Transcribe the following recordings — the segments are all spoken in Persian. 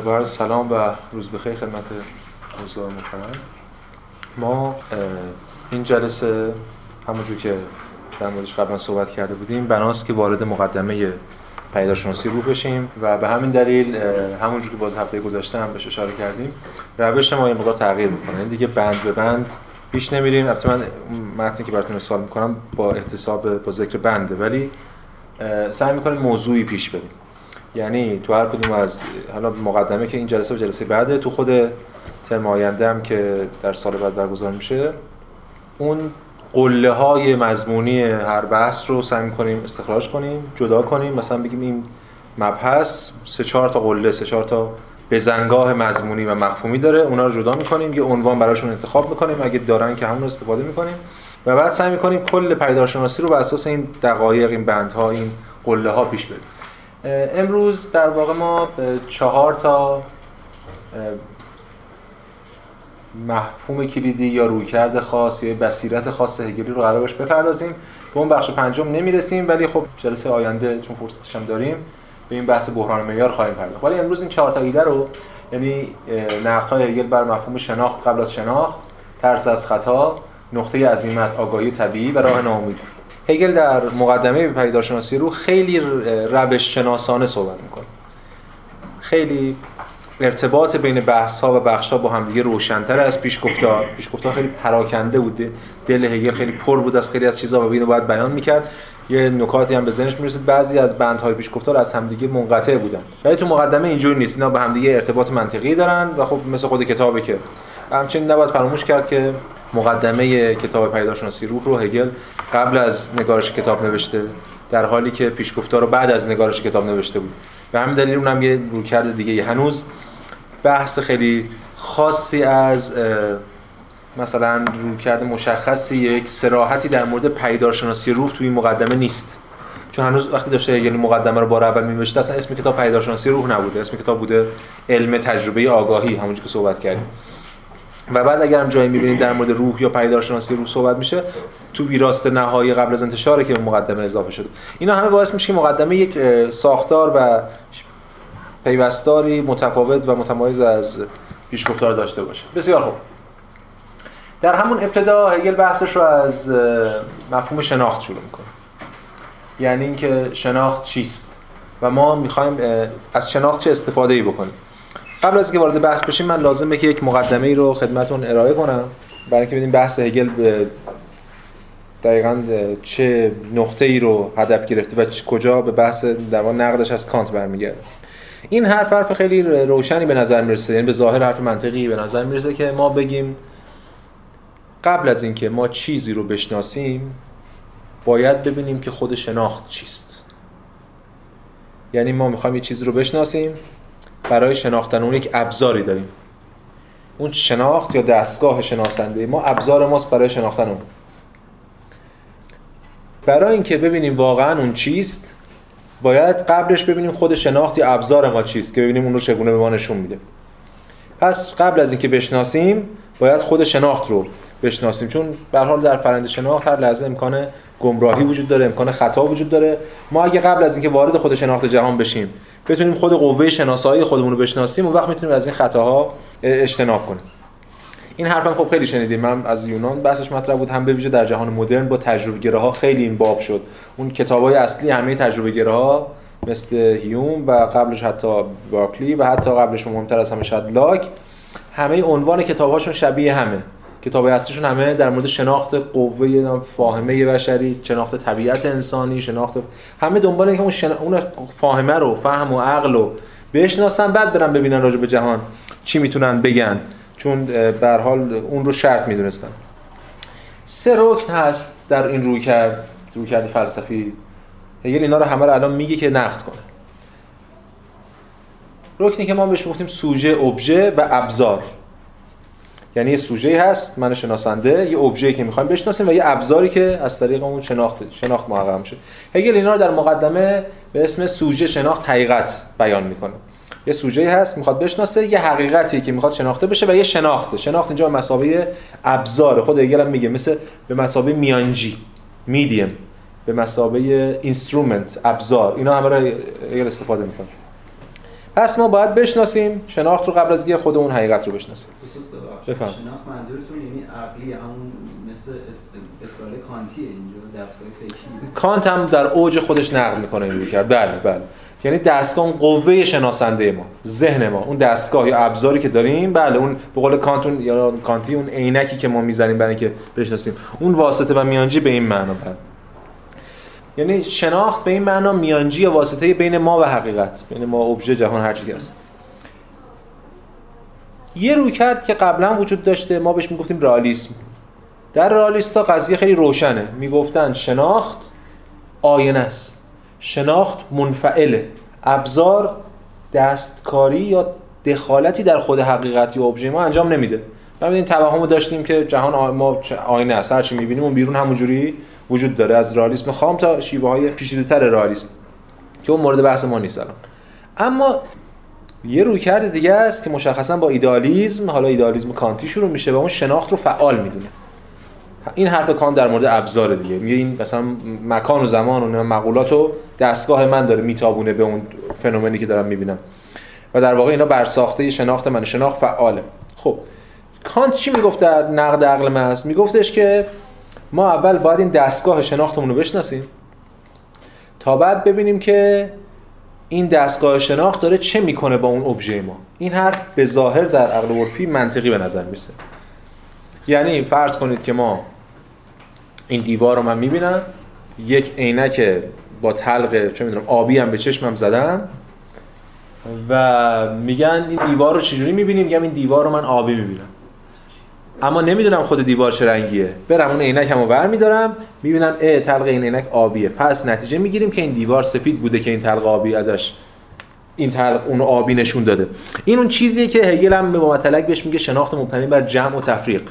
بار سلام و روز بخیر خدمت حضار محترم. ما این جلسه همونجور که در موردش قبلا صحبت کرده بودیم بناست که وارد مقدمه پیداشناسی رو بشیم و به همین دلیل همونجور که باز هفته گذشته هم بهش اشاره کردیم روش ما یه مقدار تغییر می‌کنه دیگه بند به بند پیش نمیریم. البته من متنی که براتون ارسال می‌کنم با احتساب با ذکر بنده ولی سعی می‌کنیم موضوعی پیش بریم. یعنی تو هر کدوم از حالا مقدمه که این جلسه و جلسه بعده تو خود ترم آینده هم که در سال بعد برگزار میشه اون قله های مضمونی هر بحث رو سعی کنیم استخراج کنیم جدا کنیم. مثلا بگیم این مبحث سه چهار تا قله سه چهار تا بزنگاه مضمونی و مفهومی داره. اونا رو جدا می‌کنیم یه عنوان براشون انتخاب می‌کنیم. اگه دارن که همون رو استفاده می‌کنیم. و بعد سعی می‌کنیم کل پیدارشناسی رو بر اساس این دقایق این بندها این قله ها پیش بریم. امروز در واقع ما چهار تا مفهوم کلیدی یا رویکرد خاص یا بصیرت خاص هگلی رو قرار بپردازیم. به اون بخش پنجم نمی‌رسیم ولی خب جلسه آینده چون فرصتش هم داریم به این بحث بحران معیار خواهیم پرداخت. ولی امروز این چهار تا ایده رو یعنی نقدهای هگل بر مفهوم شناخت قبل از شناخت ترس از خطا نقطه عظیمت آگاهی طبیعی و راه ناامیدی. هگل در مقدمه پیدارشناسی رو خیلی روش شناسانه صحبت می‌کنه. خیلی ارتباط بین بحث ها و بخش ها با همدیگه روشنتر از پیشگفتار پیشگفتار خیلی پراکنده بوده. دل هگل خیلی پر بود از خیلی از چیزا و اینو باید بیان می‌کرد. یه نکاتی هم به ذهنش می‌رسید. بعضی از بندهای پیشگفتار از همدیگه منقطع بودن. ولی تو مقدمه اینجوری نیست. اینا به همدیگه ارتباط منطقی دارن و خب مثل خود کتابه که همچنین نباید فراموش کرد که مقدمه کتاب پیداشناسی روح رو هگل قبل از نگارش کتاب نوشته در حالی که پیشگفتار رو بعد از نگارش کتاب نوشته بود. به همین دلیل اونم یه رویکرد دیگه هنوز بحث خیلی خاصی از مثلا رویکرد مشخصی یک سراحتی در مورد پیدارشناسی روح توی مقدمه نیست. چون هنوز وقتی داشته یعنی مقدمه رو بار اول می‌نوشته اصلا اسم کتاب پیدارشناسی روح نبوده. اسم کتاب بوده علم تجربه آگاهی همونجوری که صحبت کردیم. و بعد اگر هم جایی می‌بینید در مورد روح یا پیدارشناسی روح صحبت میشه تو ویراست نهایی قبل از انتشاره که مقدمه اضافه شده. اینا همه باعث میشه که مقدمه یک ساختار و پیوستاری متفاوت و متمایز از پیشگفتار داشته باشه. بسیار خوب. در همون ابتدا هگل بحثش رو از مفهوم شناخت شروع می‌کنه. یعنی اینکه شناخت چیست؟ و ما می‌خوایم از شناخت چه استفاده ای بکنیم؟ قبل از اینکه وارد بحث بشیم من لازمه که یک مقدمه ای رو خدمتون ارائه کنم. برای اینکه ببینیم بحث هگل به دقیقا چه نقطه ای رو هدف گرفته و کجا به بحث در نقدش از کانت برمیگرده. این حرف حرف خیلی روشنی به نظر می‌رسه. یعنی به ظاهر حرف منطقی به نظر می‌رسه که ما بگیم قبل از اینکه ما چیزی رو بشناسیم باید ببینیم که خود شناخت چیست. یعنی ما می‌خوایم یه چیزی رو بشناسیم برای شناختن اون یک ابزاری داریم. اون شناخت یا دستگاه شناسنده ما ابزار ماست برای شناختن اون. برای اینکه ببینیم واقعا اون چیست باید قبلش ببینیم خود شناخت یا ابزار ما چیست که ببینیم اون رو چگونه به ما نشون میده. پس قبل از اینکه بشناسیم باید خود شناخت رو بشناسیم. چون به حال در فرند شناخت هر لحظه امکان گمراهی وجود داره امکان خطا وجود داره. ما اگه قبل از اینکه وارد خود شناخت جهان بشیم بتونیم خود قوه شناسایی خودمون رو بشناسیم اون وقت می‌تونیم از این خطاها اجتناب کنیم. این حرفم خب خیلی شنیدیم من از یونان بحثش مطرح بود هم به ویژه در جهان مدرن با تجربه ها خیلی این باب شد. اون کتابای اصلی همه تجربه ها مثل هیوم و قبلش حتی باکلی و حتی قبلش مهمتر از همه شاید لاک همه عنوان کتابهاشون شبیه همه. کتاب اصلیشون همه در مورد شناخت قوه فاهمه بشری شناخت طبیعت انسانی شناخت همه دنبال اینکه اون, شن... اون فاهمه رو فهم و عقل رو بشناسن بعد برن ببینن راجع به جهان چی می‌تونن بگن. چون به حال اون رو شرط می‌دونستن. سه رکن هست در این روی کرد روی کرد فلسفی. هگل اینا رو همه رو الان میگه که نقد کنه. رکنی که ما بهش گفتیم سوژه ابژه و ابزار. یعنی یه سوژه هست من شناسنده یه ابژه‌ای که می‌خوایم بشناسیم و یه ابزاری که از طریق اون شناخت شناخت محقق میشه. هگل اینا رو در مقدمه به اسم سوژه شناخت حقیقت بیان می‌کنه. یه سوژه هست می‌خواد بشناسه یه حقیقتی که می‌خواد شناخته بشه و یه شناخته. شناخت اینجا به مسابقه ابزار خود هگل هم میگه مثل به مثابه میانجی میدیم به مثابه instrument ابزار. اینا همه رو استفاده می‌کنه. پس ما باید بشناسیم شناخت رو قبل از اینکه خودمون حقیقت رو بشناسیم. بفهم. شناخت منظورتون یعنی عقلی همون مثل اصطلاح کانتیه اینجا دستگاه فکری کانت هم در اوج خودش نقد می‌کنه این کرد بله بله. یعنی دستگاه اون قوه شناسنده ما ذهن ما اون دستگاه یا ابزاری که داریم بله اون به قول کانتون یا کانتی اون عینکی که ما می‌زنیم برای اینکه بشناسیم. اون واسطه و میانجی به این معنا بله. یعنی شناخت به این معنا میانجی یا واسطه بین ما و حقیقت بین ما ابژه جهان هر چیزی هست. یه روی کرد که قبلا وجود داشته ما بهش می‌گفتیم رئالیسم. در رئالیستا قضیه خیلی روشنه. می‌گفتن شناخت آینه است. شناخت منفعله. ابزار دستکاری یا دخالتی در خود حقیقتی و ابژه ما انجام نمیده. ما این توهمو داشتیم که جهان ما آینه است. هر چی می‌بینیم اون بیرون همونجوری. وجود داره از رئالیسم خام تا شیوه های پیچیده‌تر رئالیسم که اون مورد بحث ما نیست الان. اما یه رویکرد دیگه است که مشخصا با ایدالیسم حالا ایدالیسم کانتی شروع میشه و اون شناخت رو فعال می‌دونه. این حرف کانت در مورد ابزار دیگه. میگه این مثلا مکان و زمان و مقولات و دستگاه من داره میتابونه به اون فنومنی که دارم می‌بینم. و در واقع اینا برساخته شناخت من شناخت فعاله. خب کانت چی می‌گفت در نقد عقل محض میگفتش که ما اول باید این دستگاه شناختمون رو بشناسیم تا بعد ببینیم که این دستگاه شناخت داره چه می‌کنه با اون ابژه ما. این حرف به ظاهر در عقل عرفی منطقی به نظر میسه یعنی فرض کنید که ما این دیوار رو من می‌بینم یک عینک با تلق چه می‌دونم آبی هم به چشمم زدم و میگن این دیوار رو چجوری می‌بینیم میگم این دیوار رو من آبی می‌بینم. اما نمی‌دونم خود دیوار چه رنگیه. برم اون عینکمو برمیدارم می‌بینم اه تلق این عینک آبیه. پس نتیجه می‌گیریم که این دیوار سفید بوده که این تلق آبی ازش این تلق اون آبی نشون داده. این اون چیزیه که هگل هم به مطلق بهش میگه شناخت مبتنی بر جمع و تفریق.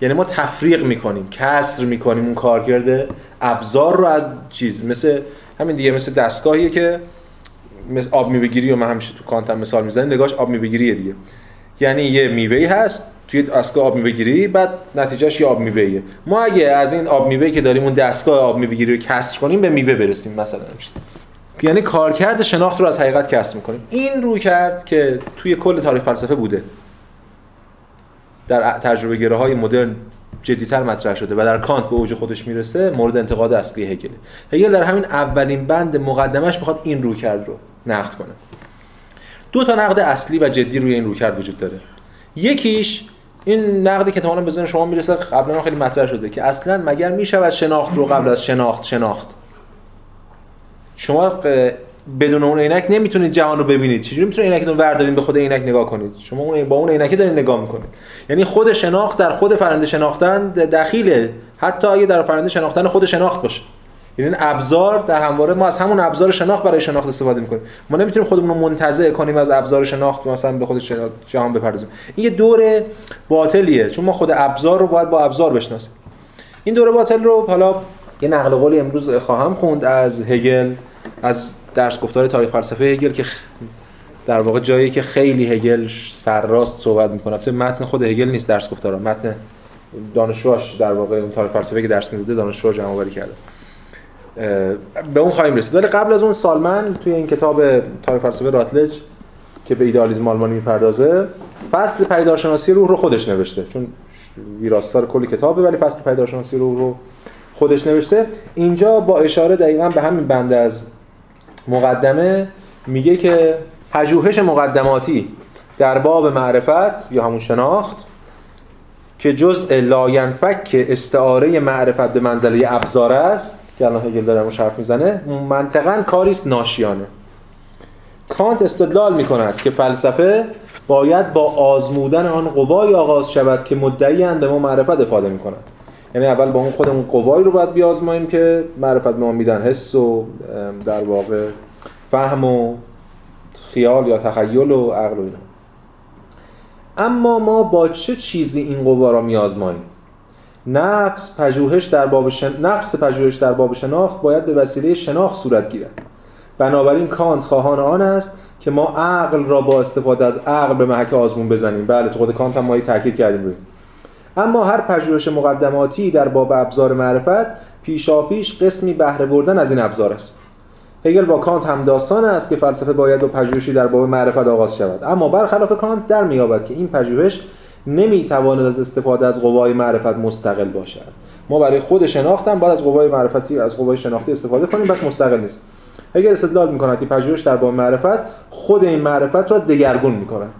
یعنی ما تفریق می‌کنیم کسر می‌کنیم اون کارکرد ابزار رو از چیز. مثل همین دیگه مثل دستگاهیه که مثل آب میوه‌گیری و من همیشه تو کانتم مثال می‌زنم نگاش آب میوه‌گیریه دیگه. یعنی یه میوه‌ای هست توی دستگاه آب میوه‌گیری بعد نتیجهش یه آب میوه‌ایه. ما اگه از این آب میوه‌ای که داریم اون دستگاه آب میوه‌گیری رو کسر کنیم به میوه برسیم مثلا. یعنی کارکرد شناخت رو از حقیقت کسر می‌کنیم. این رو کرد که توی کل تاریخ فلسفه بوده. در تجربه گره های مدرن جدیتر مطرح شده و در کانت به اوج خودش می‌رسه مورد انتقاد اصلی هگل. هگل در همین اولین بند مقدمش می‌خواد این رو کرد رو نقد کنه. دو تا نقد اصلی و جدی روی این رو کرد وجود داره. یکیش این نقدی که تمام بزن شما می‌رسه قبلا خیلی مطرح شده که اصلا مگر می‌شود شناخت رو قبل از شناخت شناخت؟ شما بدون اون عینک نمی‌تونید جهان رو ببینید. چجوری می‌تونید عینکتون وردارین به خود عینک نگاه کنید؟ شما با اون عینک دارید نگاه می‌کنید. یعنی خود شناخت در خود فرنده شناختن دخیله. حتی اگه در فرنده شناختن خود شناخت باشه. یعنی ابزار در همواره ما از همون ابزار شناخت برای شناخت استفاده می‌کنیم. ما نمی‌تونیم خودمون رو منتزع کنیم از ابزار شناخت مثلا به خود جهان بپردازیم. این یه دور باطلیه چون ما خود ابزار رو باید با ابزار بشناسیم. این دور باطل رو حالا یه نقل قولی امروز خواهم خوند از هگل از درس گفتار تاریخ فلسفه هگل که در واقع جایی که خیلی هگل سرراست صحبت می‌کنه. متن خود هگل نیست درس گفتار متن دانشجوش در واقع اون تاریخ فلسفه که درس می‌داده دانشجو جمع آوری کرده. به اون خواهیم رسید. ولی قبل از اون سالمن توی این کتاب تاریخ فلسفه راتلج که به ایدالیسم آلمانی می‌پردازه فصل پیدارشناسی روح رو خودش نوشته. چون ویراستار کلی کتابه ولی فصل پیدارشناسی روح رو خودش نوشته. اینجا با اشاره دقیقا به همین بند از مقدمه میگه که پژوهش مقدماتی در باب معرفت یا همون شناخت که جزء لاینفک استعاره معرفت به منزله ابزار است که الان هگل داره حرف می‌زنه منطقا کاریست ناشیانه. کانت استدلال می‌کند که فلسفه باید با آزمودن آن قوای آغاز شود که مدعی به ما معرفت افاده می‌کنند یعنی اول با اون خودمون قوایی رو باید بیازماییم که معرفت ما میدن حس و در واقع فهم و خیال یا تخیل و عقل و اینا. اما ما با چه چیزی این قوا را میازماییم نفس پژوهش در باب شن... نفس پژوهش در باب شناخت باید به وسیله شناخت صورت گیرد. بنابراین کانت خواهان آن است که ما عقل را با استفاده از عقل به محک آزمون بزنیم. بله تو خود کانت هم ما تاکید کردیم روی. اما هر پژوهش مقدماتی در باب ابزار معرفت پیشاپیش قسمی بهره بردن از این ابزار است. هگل با کانت هم داستان است که فلسفه باید با پژوهشی در باب معرفت آغاز شود. اما برخلاف کانت در میابد که این پژوهش نمی‌تواند از استفاده از قوای معرفت مستقل باشد. ما برای خود شناختن باید از قوای معرفتی از قوای شناختی استفاده کنیم بس مستقل نیست. اگر استدلال می‌کند که پژوهش در باب معرفت خود این معرفت را دگرگون می‌کند.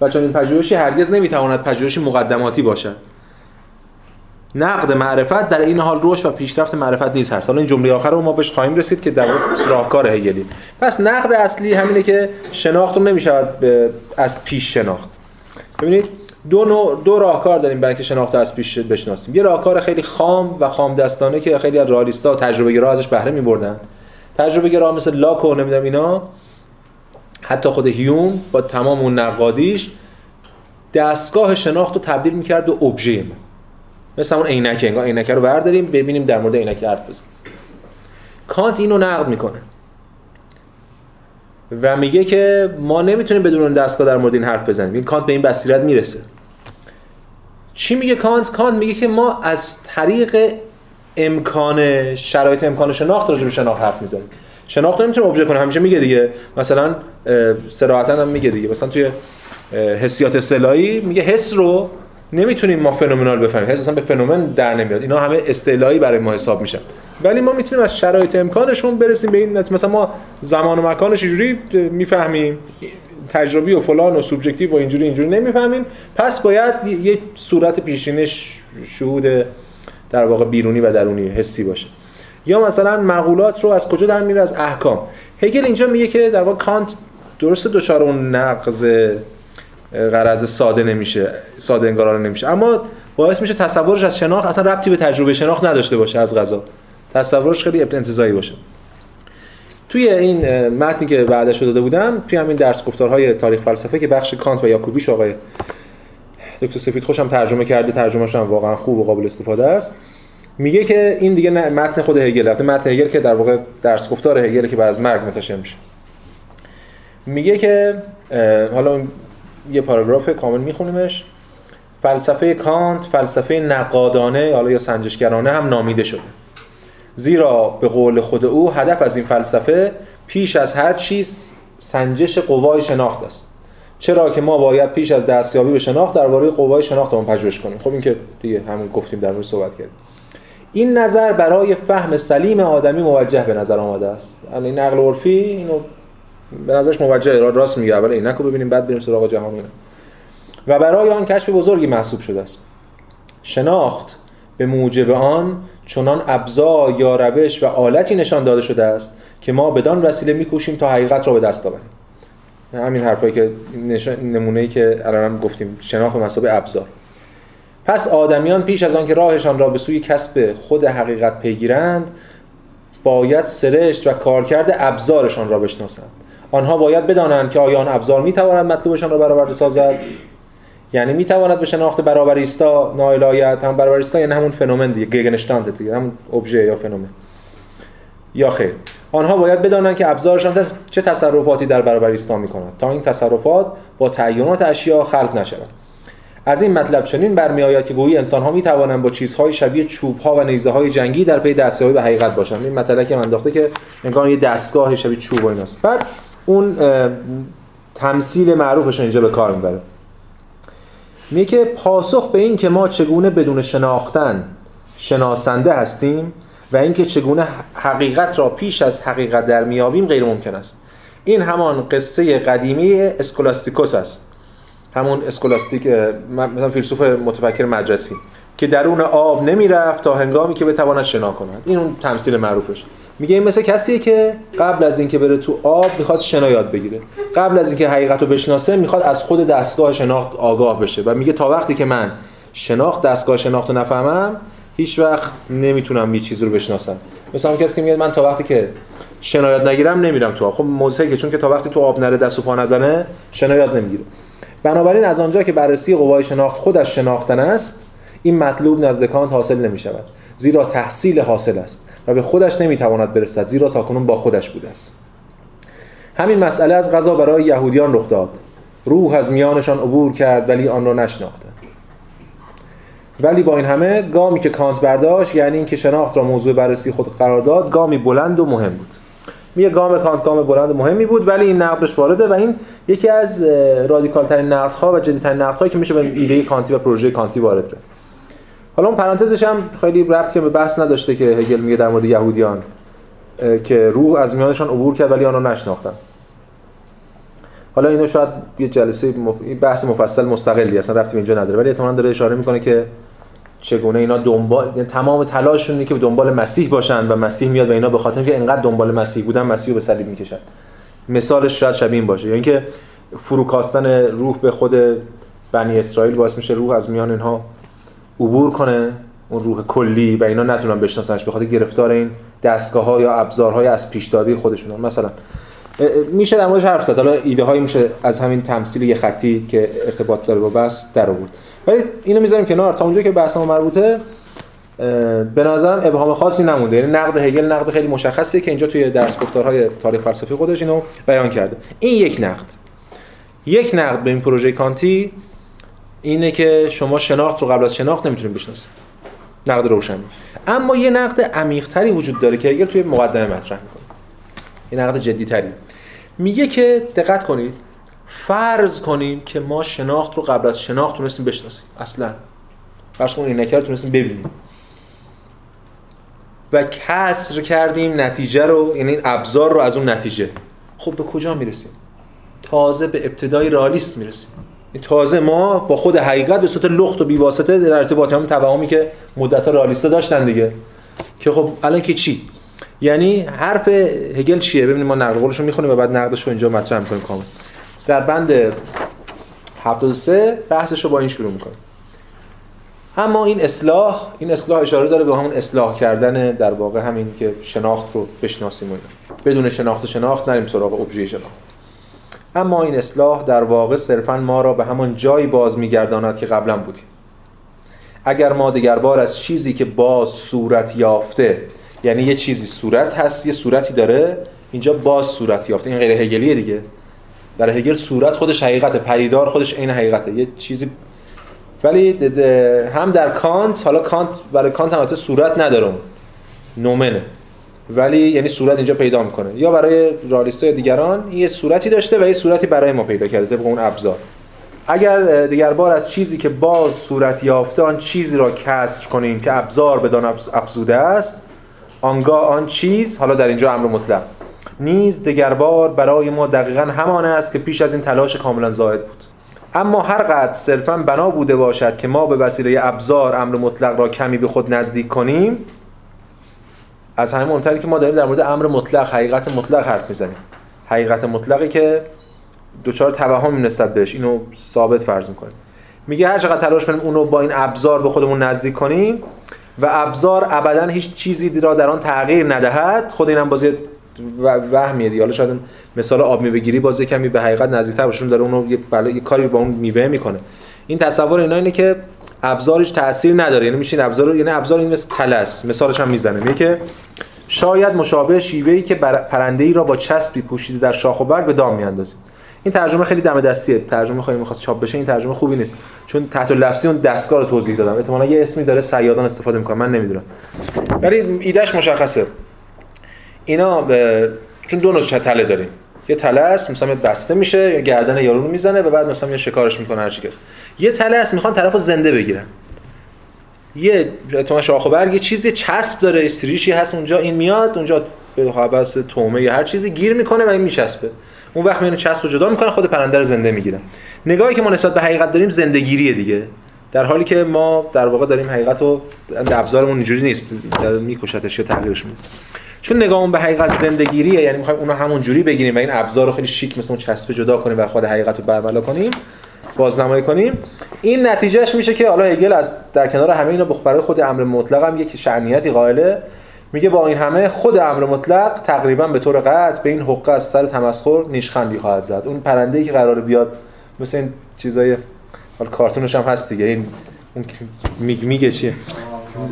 و چون این پژوهشی هرگز نمی‌تواند پژوهشی مقدماتی باشد. نقد معرفت در این حال رشد و پیشرفت معرفت نیست هست. حالا این جمله آخر رو ما بهش خواهیم رسید که در راهکار هگلی. پس نقد اصلی همینه که شناخت رو نمی‌شود از پیش شناخت. ببینید دو نوع دو راهکار داریم برای اینکه شناخت از پیش بشناسیم. یه راهکار خیلی خام و خام دستانه که خیلی از رالیستا تجربه گرا ازش بهره می‌بردن. تجربه گرا مثل لاک و نمی‌دونم اینا حتی خود هیوم با تمام اون نقادیش دستگاه شناخت رو تبدیل می‌کرد به ابژه ما مثل اون عینک انگار عینک رو برداریم ببینیم در مورد عینک حرف بزنیم. کانت اینو نقد می‌کنه. و میگه که ما نمی‌تونیم بدون اون دستگاه در مورد این حرف بزنیم. این کانت به این بصیرت می‌رسه. چی میگه کانت؟ کانت میگه که ما از طریق امکان شرایط امکان شناخت راجع به شناخت حرف می‌زنیم. شناخت رو نمی‌تونه ابژه کنه. همیشه میگه دیگه. مثلا صراحتا هم میگه دیگه. مثلا توی حسیات اصطلاحی میگه حس رو نمی‌تونیم ما فنومنال بفهمیم. حس اصلا به فنومن در نمیاد. اینا همه اصطلاحی برای ما حساب میشن ولی ما می‌تونیم از شرایط امکانشون برسیم به این مثلا ما زمان و مکانش اینجوری می‌فهمیم. تجربی و فلان و سوبژکتیو و اینجوری اینجوری نمی‌فهمیم. پس باید یه صورت پیشینش شهود در واقع بیرونی و درونی حسی باشه. یا مثلا مقولات رو از کجا در میره؟ از احکام. هگل اینجا میگه که در واقع کانت درست دوچار اون نقض غرض ساده نمیشه ساده انگارانه نمیشه. اما باعث میشه تصورش از شناخت اصلا ربطی به تجربه شناخت نداشته باشه از غذا. تصورش خیلی انتزاعی باشه. توی این متنی که بعدش داده بودم توی همین درس گفتارهای تاریخ فلسفه که بخش کانت و یاکوبیش آقای دکتر سفید خوشم ترجمه کرده ترجمهش هم واقعا خوب و قابل استفاده است. میگه که این دیگه متن خود هگل البته متن هگل که در واقع درس گفتار هگل که بعد از مرگ منتشر میشه. میگه که حالا یه پاراگراف کامل میخونیمش. فلسفه کانت فلسفه نقادانه حالا یا سنجشگرانه هم نامیده شده. زیرا به قول خود او هدف از این فلسفه پیش از هر چیز سنجش قوای شناخت است. چرا که ما باید پیش از دستیابی به شناخت درباره قوای شناختمون پژوهش کنیم. خب این که دیگه همون گفتیم در مورد صحبت کردیم. این نظر برای فهم سلیم آدمی موجه به نظر آمده است. یعنی این نقل عرفی اینو به نظرش موجه راست میگه. اول اینکو ببینیم بعد بریم سراغ جهانی و برای آن کشف بزرگی محسوب شده است. شناخت به موجب آن چنان ابزار یا روش و آلتی نشان داده شده است که ما بدان وسیله میکوشیم تا حقیقت را به دست آوریم. همین حرفایی که نمونه ای که الان گفتیم شناخت مسابقه ابزار پس آدمیان پیش از آن که راهشان را به سوی کسب خود حقیقت پیگیرند باید سرشت و کارکرد ابزارشان را بشناسند. آنها باید بدانند که آیا آن ابزار می‌تواند مطلوبشان را برآورده سازد؟ یعنی می‌تواند به شناخت برابریستا نائل آید هم برابریستا یعنی همون فنومن دیگه گگنشتانت دیگه همون ابژه یا فنومن. یا خیر. آنها باید بدانند که ابزارشان چه تصرفاتی در برابر ایستا می‌کنند تا این تصرفات با تعینات اشیا خلق نشود از این مطلب چنین برمیآید که گویی انسان ها می توانند با چیزهای شبیه چوب ها و نیزه های جنگی در پی دستیابی به حقیقت باشند. این مطلبی که انداخته که انگار یه دستگاه شبیه چوب و ایناست. بعد اون تمثیل معروفش اینجا به کار می‌بره. میگه که پاسخ به این که ما چگونه بدون شناختن شناسنده هستیم و اینکه چگونه حقیقت را پیش از حقیقت در میابیم غیر ممکن است. این همان قصه قدیمی اسکولاستیکوس است. همون اسکولاستیک مثلا فیلسوف متفکر مدرسی که درون آب نمی‌رفت تا هنگامی که بتواند شنا کند. این اون تمثیل معروفش. میگه این مثل کسیه که قبل از اینکه بره تو آب می‌خواد شنا یاد بگیره. قبل از اینکه حقیقت رو بشناسه می‌خواد از خود دستگاه شناخت آگاه بشه و میگه تا وقتی که من شناخت دستگاه شناخت رو نفهمم هیچ وقت نمی‌تونم یه چیزی رو بشناسم. مثلا کسی که میگه من تا وقتی که شنا یاد نگیرم نمیرم تو آب. خب موضوعی که چون که تا وقتی تو آب نره دست و پا نزنه شنا یاد نمی‌گیره. بنابراین از آنجا که بررسی قوای شناخت خودش شناختن است این مطلوب نزد کانت حاصل نمی شود زیرا تحصیل حاصل است. و به خودش نمی‌تواند برسد زیرا تاکنون با خودش بوده است. همین مسئله از غذا برای یهودیان رخ داد. روح از میانشان عبور کرد ولی آن را نشناختند ولی با این همه گامی که کانت برداشت یعنی اینکه شناخت را موضوع بررسی خود قرار داد گامی بلند و مهم بود. میگه گام کانت گام بلند مهمی بود ولی این نقدش وارده و این یکی از رادیکال ترین نقدها و جدی ترین نقدهایی که میشه به ایده کانتی و پروژه کانتی وارد کرد. حالا اون پرانتزش هم خیلی ربطی به بحث نداشته که هگل میگه در مورد یهودیان که روح از میانشان عبور کرد ولی آنها نشناختن. حالا اینو شاید یه جلسه مف... بحث مفصل مستقلی اصلا رفتی به اینجا نداره ولی احتمالاً داره اشاره می‌کنه که چگونه اینا دنبال یعنی تمام تلاششون اینه که دنبال مسیح باشن و مسیح میاد و اینا به خاطر اینکه انقدر دنبال مسیح بودن مسیح رو به صلیب می‌کشن. مثالش شاید شبیه این باشه یعنی اینکه فروکاستن روح به خود بنی اسرائیل باعث میشه روح از میان اینها عبور کنه اون روح کلی و اینا نتونن بشناسنش به خاطر گرفتار این دستگاه ها یا ابزارهای از پیش دادی خودشون مثلا میشه در موردش حرف زد. حالا ایده هایی میشه از همین تمثیل یه خطی که ارتباط داره با بس در آورد. ولی اینو می‌ذاریم کنار. تا اونجا که بحث ما مربوطه به نظرم ابهام خاصی نمونده. یعنی نقد هگل نقد خیلی مشخصیه که اینجا توی درس گفتارهای تاریخ فلسفی خودش اینو بیان کرده. این یک نقد. یک نقد به این پروژه کانتی اینه که شما شناخت رو قبل از شناخت نمی‌تونید بشناسید. نقد روشنی. اما یه نقد عمیق‌تری وجود داره که هگل توی مقدمه مطرح می‌کنه. یه نقد جدی‌تری. میگه که دقت کنید فرض کنیم که ما شناخت رو قبل از شناخت تونستیم بشناسیم. اصلا. فرض کنیم این رو تونستیم ببینیم. و کسر کردیم نتیجه رو یعنی این ابزار رو از اون نتیجه. خب به کجا می‌رسیم؟ تازه به ابتدای رالیست می‌رسیم. تازه ما با خود حقیقت به صورت لخت و بیواسطه در ارتباط هم توهمی که مدت رالیستا داشتن دیگه. که خب الان که چی؟ یعنی حرف هگل چیه؟ ببینیم ما نقل قولش رو می‌خونیم و بعد نقدش رو اینجا مطرح می‌کنیم کامل. در بند 73 بحثش رو با این شروع می‌کنیم. اما این اصلاح این اصلاح اشاره داره به همون اصلاح کردن در واقع همین که شناخت رو بشناسیم و بدون شناخت شناخت نریم سراغ ابژه شناخت. اما این اصلاح در واقع صرفا ما را به همان جایی باز میگرداند که قبلا بودیم. اگر ما دیگر بار از چیزی که باز صورت یافته یعنی یه چیزی صورت هست یه صورتی داره اینجا باز صورت یافته. این غیر هگلیه دیگه. در هگل صورت خودش حقیقت پدیدار خودش عین حقیقته. یه چیزی ولی هم در کانت حالا کانت برای کانت هم صورت نداره نومنه. ولی یعنی صورت اینجا پیدا می‌کنه. یا برای رالیستای دیگران یه صورتی داشته و یه صورتی برای ما پیدا کرده طبق اون ابزار. اگر دیگر بار از چیزی که باز صورت یافته آن چیزی را کسر کنیم که ابزار بدان افزوده است آنگاه آن چیز حالا در اینجا امر مطلق نیز دگربار برای ما دقیقا همان است که پیش از این تلاش کاملا زائد بود. اما هر قدر صرفا بنا بوده باشد که ما به وسیله ابزار امر مطلق را کمی به خود نزدیک کنیم از همه مهمتری که ما داریم در مورد امر مطلق حقیقت مطلق حرف می‌زنیم. حقیقت مطلقی که دوچار توهم نسبت بهش اینو ثابت فرض می‌کنیم. میگه هر چقدر تلاش کنیم اونو با این ابزار به خودمون نزدیک کنیم و ابزار ابدا هیچ چیزی را در آن تغییر ندهد خود اینم بازی وهمیه دیگه. حالا شاید مثال آب میوه گیری باز کمی به حقیقت نزدیکتر باشه داره اونو یه, بله، یه کاری با اون میوه می‌کنه. این تصور اینا اینه که ابزارش تاثیر نداره. یعنی میشین ابزار یعنی ابزار این مثل تلس. مثالش هم می‌زنه. میگه که شاید مشابه شیوهی که پرنده ای را با چسبی پوشیده در شاخ و برگ به دام میاندازیم. این ترجمه خیلی دم دستیه. ترجمه خیلی می‌خواست چاپ بشه این ترجمه خوبی نیست. چون تحت لفظی اون دستگاه رو توضیح دادم. احتمالاً یه اسمی داره سیادان استفاده می‌کنه. من نمی‌دونم. ولی ایدهش مشخصه. اینا به... چون دو نوع تله داریم. یه تله است مثلا بسته میشه یا گردن یارو رو می‌زنه و بعد مثلا یه شکارش می‌کنه هر یه تله است می‌خوان طرفو زنده بگیرن. یه تو شاخ و برگ چیزی چسب داره استریشی هست اونجا این میاد اونجا به حبس تومه یا هر چیزی گیر می‌کنه و این میچسبه. اون وقت میونه چسب جدا می‌کنه خود پرنده رو زنده می‌گیره. نگاهی که ما نسبت به حقیقت داریم زندگیریه دیگه. در حالی که ما در واقع داریم حقیقت رو ابزارمون اینجوری نیست در میکشتش یا تغییرش میده. چون نگاهمون به حقیقت زندگیریه یعنی می‌خوایم اونو همون جوری بگیریم و این ابزار رو خیلی شیک مثل اون چسب جدا کنیم و خود حقیقت رو برملا کنیم بازنمایی کنیم. این نتیجهش میشه که حالا هگل از در کنار همه اینا برای خود امر مطلق هم یک شعنیتی قائله. میگه با این همه خود امر مطلق تقریبا به طور قطع به این حقه از سر تمسخر نیشخندی خواهد زد. اون پرنده ای که قرار بیاد مثل این چیزای حال کارتونش هم هست دیگه. این اون میگ میگه چیه؟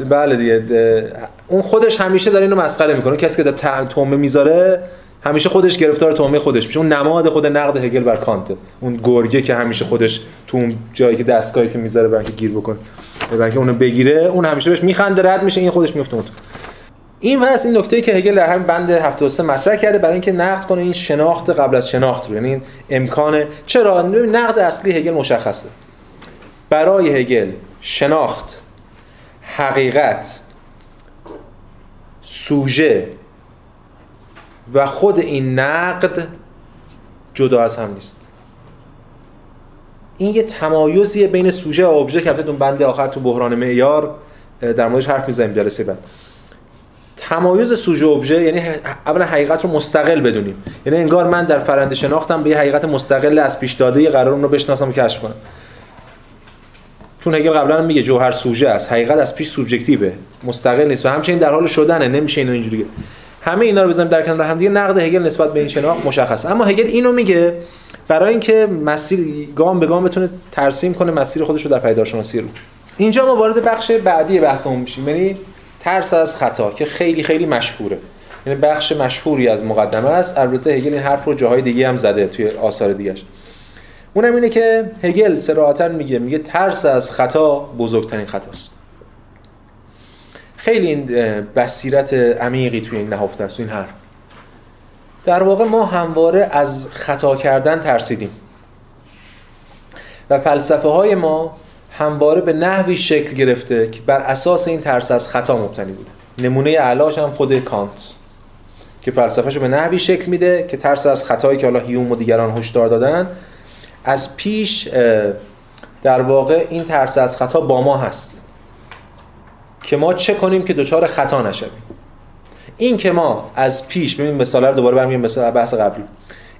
بله دیگه. اون خودش همیشه داره اینو مسخره می‌کنه. کسی که در می‌ذاره همیشه خودش گرفتار تومه خودش میشه. اون نماد خود نقد هگل بر کانت. اون گرگه که همیشه خودش تو اون جایی که دستگاهی که می‌ذاره برای گیر بکنه. برای اونو بگیره اون همیشه بهش میخنده رد میشه این خودش میفته اون این پس این نکته که هگل در همین بند 73 مطرح کرده برای اینکه نقد کنه این شناخت قبل از شناخت رو. یعنی این امکان چرا؟ نقد اصلی هگل مشخصه. برای هگل شناخت حقیقت سوژه و خود این نقد جدا از هم نیست. این یه تمایزیه بین سوژه و ابژه که اون بند آخر تو بحران معیار در موردش حرف می‌زنیم جلسه بعد. تمایز سوژه ابژه یعنی اولا حقیقت رو مستقل بدونیم. یعنی انگار من در فرنده شناختم به یه حقیقت مستقل از پیش داده قرار اون رو بشناسم و کشف کنم. چون هگل قبلا میگه جوهر سوژه است. حقیقت از پیش سوبژکتیوه. مستقل نیست و همچنین در حال شدنه. نمیشه اینو اینجوری همه اینا رو بزنیم در کنار هم دیگه. نقد هگل نسبت به این شناخت مشخص اما هگل اینو میگه برای اینکه مسیر گام به گام بتونه ترسیم کنه مسیر خودش رو در پیدارشناسی رو. اینجا ما وارد بخش بعدی بحثمون میشیم. یعنی ترس از خطا که خیلی خیلی مشهوره. یعنی بخش مشهوری از مقدمه است. البته هگل این حرف رو جاهای دیگه هم زده توی آثار دیگه‌اش اونم اینه که هگل صراحتا میگه میگه ترس از خطا بزرگترین خطاست. خیلی این بصیرت عمیقی توی این نهفته است این حرف. در واقع ما همواره از خطا کردن ترسیدیم. و فلسفه های ما همواره به نحوی شکل گرفته که بر اساس این ترس از خطا مبتنی بوده. نمونه علاش هم خود کانت که فلسفهشو به نحوی شکل میده که ترس از خطایی که حالا هیوم و دیگران هشدار دادن از پیش در واقع این ترس از خطا با ما هست. که ما چه کنیم که دچار خطا نشویم. این که ما از پیش ببین مثال رو دوباره برمیگردیم مثال بحث قبلی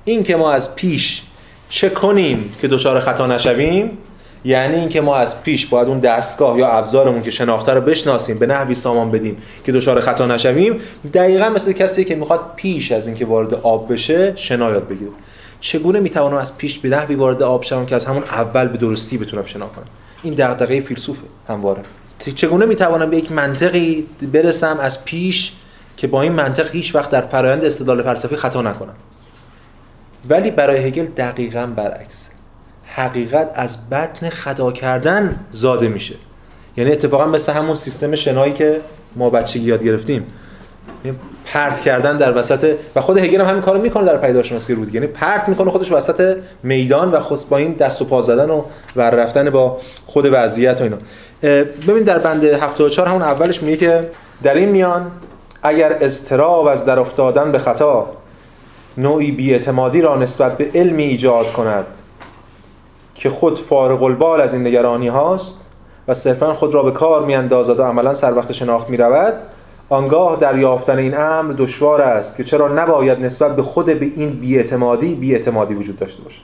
این که ما از پیش چه کنیم که دچار خطا نشویم یعنی اینکه ما از پیش باید اون دستگاه یا ابزارمون که شناخته رو بشناسیم به نحوی سامان بدیم که دچار خطا نشویم دقیقا مثل کسی که می‌خواد پیش از اینکه وارد آب بشه شنا یاد بگیره. چگونه می‌توانم از پیش به نحوی وارد آب شوم که از همون اول به درستی بتونم شنا کنم؟ این دغدغه فیلسوفه همواره. چگونه می‌توانم به یک منطقی برسم از پیش که با این منطق هیچ وقت در فرایند استدلال فلسفی خطا نکنم؟ ولی برای هگل دقیقا برعکس. حقیقت از بطن خطا کردن زاده میشه. یعنی اتفاقا مثل همون سیستم شنایی که ما بچگی یاد گرفتیم. پرت کردن در وسط و خود هگل هم همین کارو می‌کنه در پیداشناسی رود یعنی پرت می‌کنه خودش وسط میدان و خود با این دست و پا زدن و ور رفتن با خود وضعیت و اینا. ببین در بند 74 همون اولش میگه که در این میان اگر اضطراب از در افتادن به خطا نوعی بیاعتمادی را نسبت به علمی ایجاد کند که خود فارغ البال از این نگرانی هاست و صرفا خود را به کار میاندازد و عملا سر وقت شناخت می رود آنگاه در یافتن این امر دشوار است که چرا نباید نسبت به خود به این بیاعتمادی بیاعتمادی وجود داشته باشد.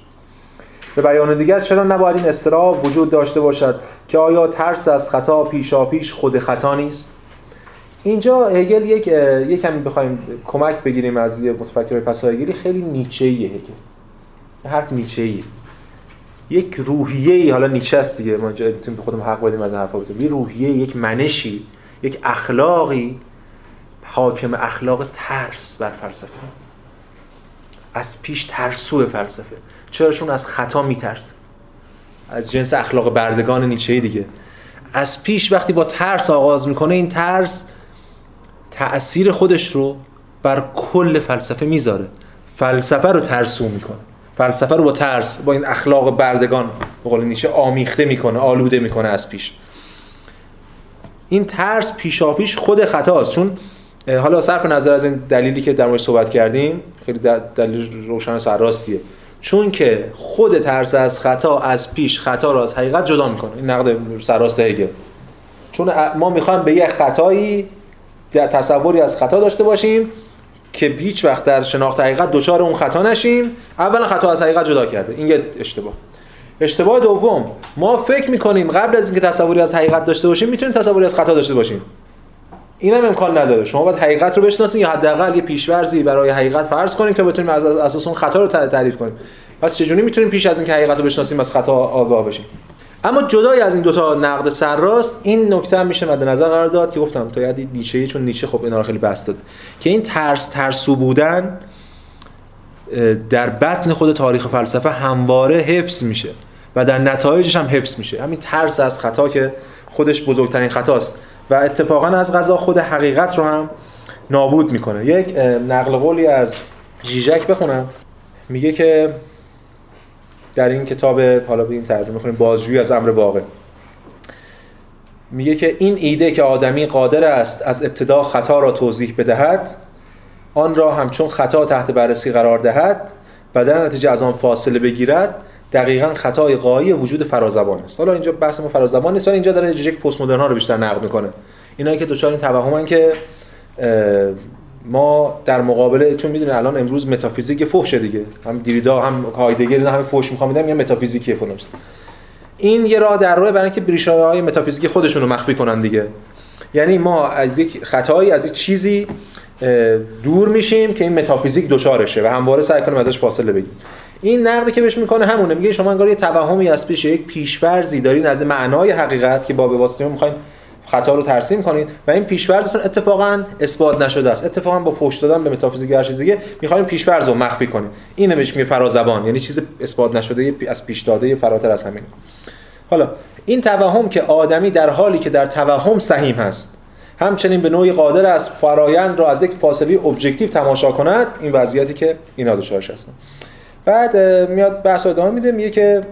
به بیان دیگر چرا نباید این استراب وجود داشته باشد که آیا ترس از خطا پیشا پیش خود خطا نیست؟ اینجا هگل یک یک بخوایم کمک بگیریم از یه متفکر پس هگلی خیلی نیچه‌ایه هگل. حرف نیچه‌ایه. یک روحیه ای حالا نیچه است دیگه. ما می‌تونیم به خودمون حق بدیم از حرفا بزنیم. یه روحیه یک منشی یک اخلاقی حاکم اخلاق ترس بر فلسفه. از پیش ترسو فلسفه. چراشون از خطا میترسه. از جنس اخلاق بردگان نیچه دیگه. از پیش وقتی با ترس آغاز می‌کنه این ترس تأثیر خودش رو بر کل فلسفه می‌ذاره. فلسفه رو ترسو می‌کنه. فلسفه رو با ترس با این اخلاق بردگان به قول نیچه آمیخته می‌کنه آلوده می‌کنه از پیش. این ترس پیشا پیش خود خطاست. چون حالا صرف نظر از این دلیلی که در مورد صحبت کردیم خیلی دلیل روشن سرراستیه. چون که خود ترس از خطا از پیش خطا را از حقیقت جدا می‌کنه. این نقد سرراست هگل چون ما می‌خوایم به یه خطایی تصوری از خطا داشته باشیم که هیچ وقت در شناخت حقیقت دوچار اون خطا نشیم. اولا خطا از حقیقت جدا کرده. این یه اشتباه. اشتباه دوم ما فکر می‌کنیم قبل از اینکه تصوری از حقیقت داشته باشیم می‌تونیم تصوری از خطا داشته باشیم. این هم امکان نداره. شما باید حقیقت رو بشناسید یا حداقل یه پیشورزی برای حقیقت فرض کنیم که بتونیم از اساس اون خطا رو تعریف کنیم. پس چجوری می‌تونیم پیش از اینکه حقیقت رو بشناسیم از خطا آگاه بشیم؟ اما جدای از این دوتا نقد سرراست این نکته هم میشه مد نظر قرار داد که گفتم تا یادی نیچه چون نیچه خب اینا رو خیلی بحث داد. که این ترس ترسو بودن در بطن خود تاریخ فلسفه همواره حفظ میشه و در نتایجش هم حفظ میشه. همین ترس از خطا که خودش بزرگترین خطاست. و اتفاقا از غذا خود حقیقت رو هم نابود می‌کنه. یک نقل قولی از ژیژک بخونم. میگه که در این کتاب حالا بگیم ترجمه می‌کنیم بازجویی از امر واقع. میگه که این ایده که آدمی قادر است از ابتدا خطا را توضیح بدهد آن را همچون خطا تحت بررسی قرار دهد و در نتیجه از آن فاصله بگیرد دقیقا خطای قایی وجود فرازبان است. حالا اینجا بحث ما فرازبان نیست ولی اینجا داره یک پست مدرن ها رو بیشتر نقد می‌کنه. اینایی که دچار این توهمن که ما در مقابل چون می‌دونه الان امروز متافیزیک فحشه دیگه. هم دیریدا هم هایدگر همه فحش می‌خوام میدم یا متافیزیکی فلان این یه راه در راه برای اینکه بریشه های متافیزیکی خودشون رو مخفی کنن دیگه. یعنی ما از یک خطایی از یک چیزی دور میشیم که این متافیزیک دچارشه و همواره سعی کنیم ازش فاصله بگیریم. این نقدی که بهش می‌کنه همونه. میگه شما انگار یه توهمی از پیش یک پیشورزی دارین از معنای حقیقت که با به واسطه می‌خواین خطا رو ترسیم کنید و این پیشورزتون اتفاقا اثبات نشده است. اتفاقا با فوش دادن به متافیزیک هر چیز دیگه می‌خوایم پیشورز رو مخفی کنید. اینه بهش میگه فرازبان. یعنی چیز اثبات نشده از پیش داده فراتر از همین حالا این توهم که آدمی در حالی که در توهم سهیم هست همچنین به نوعی قادر است فرایند را از یک فاصله ابجکتیو تماشا کند این وضعیتی که اینا دچارش هستن. بعد میاد بحث ادامه میده میگه که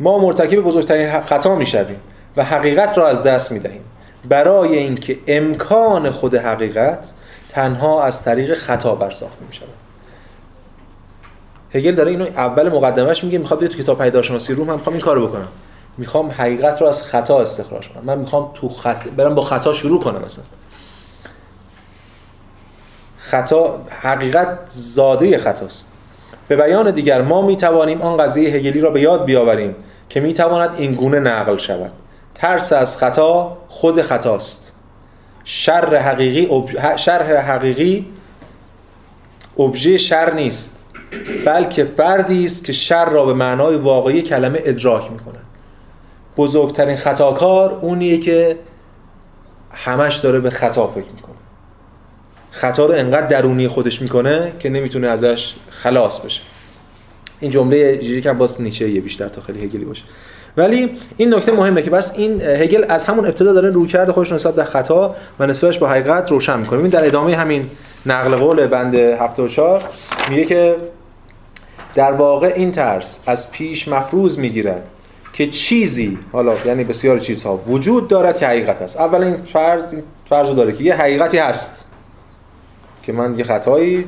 ما مرتکب بزرگترین خطا می‌شویم و حقیقت را از دست می‌دهیم. برای اینکه امکان خود حقیقت تنها از طریق خطا برساخته می شود هگل داره اینو اول مقدمش میگه می‌خواد تو کتاب پیداشناسی روح من می‌خوام این کارو بکنم. می‌خوام حقیقت رو از خطا استخراج کنم. من می‌خوام تو خط... برم با خطا شروع کنم مثلا خطا حقیقت زاده خطاست. به بیان دیگر ما می‌توانیم آن قضیه هگلی را به یاد بیاوریم که می‌تواند این گونه نقل شود. ترس از خطا خود خطاست. شر حقیقی. شر حقیقی ابژه شر نیست بلکه فردی است که شر را به معنای واقعی کلمه ادراک می‌کنه بزرگترین خطاکار اونیه که همش داره به خطا فکر می‌کنه. خطا رو انقدر درونی خودش می‌کنه که نمی‌تونه ازش خلاص بشه. این جمله جیجی که باز نیچه یه بیشتر تا خیلی هگلی باشه. ولی این نکته مهمه که بس این هگل از همون ابتدا داره روی کرده خودش نسبت به خطا و نسبتش با حقیقت روشن می‌کنه. این در ادامه همین نقل قول بند 74 میگه که در واقع این ترس از پیش مفروض می‌گیرد که چیزی حالا یعنی بسیار چیزها وجود دارد که حقیقت است. اول این فرض این فرض داره که یه حقیقتی هست. که من یه خطایی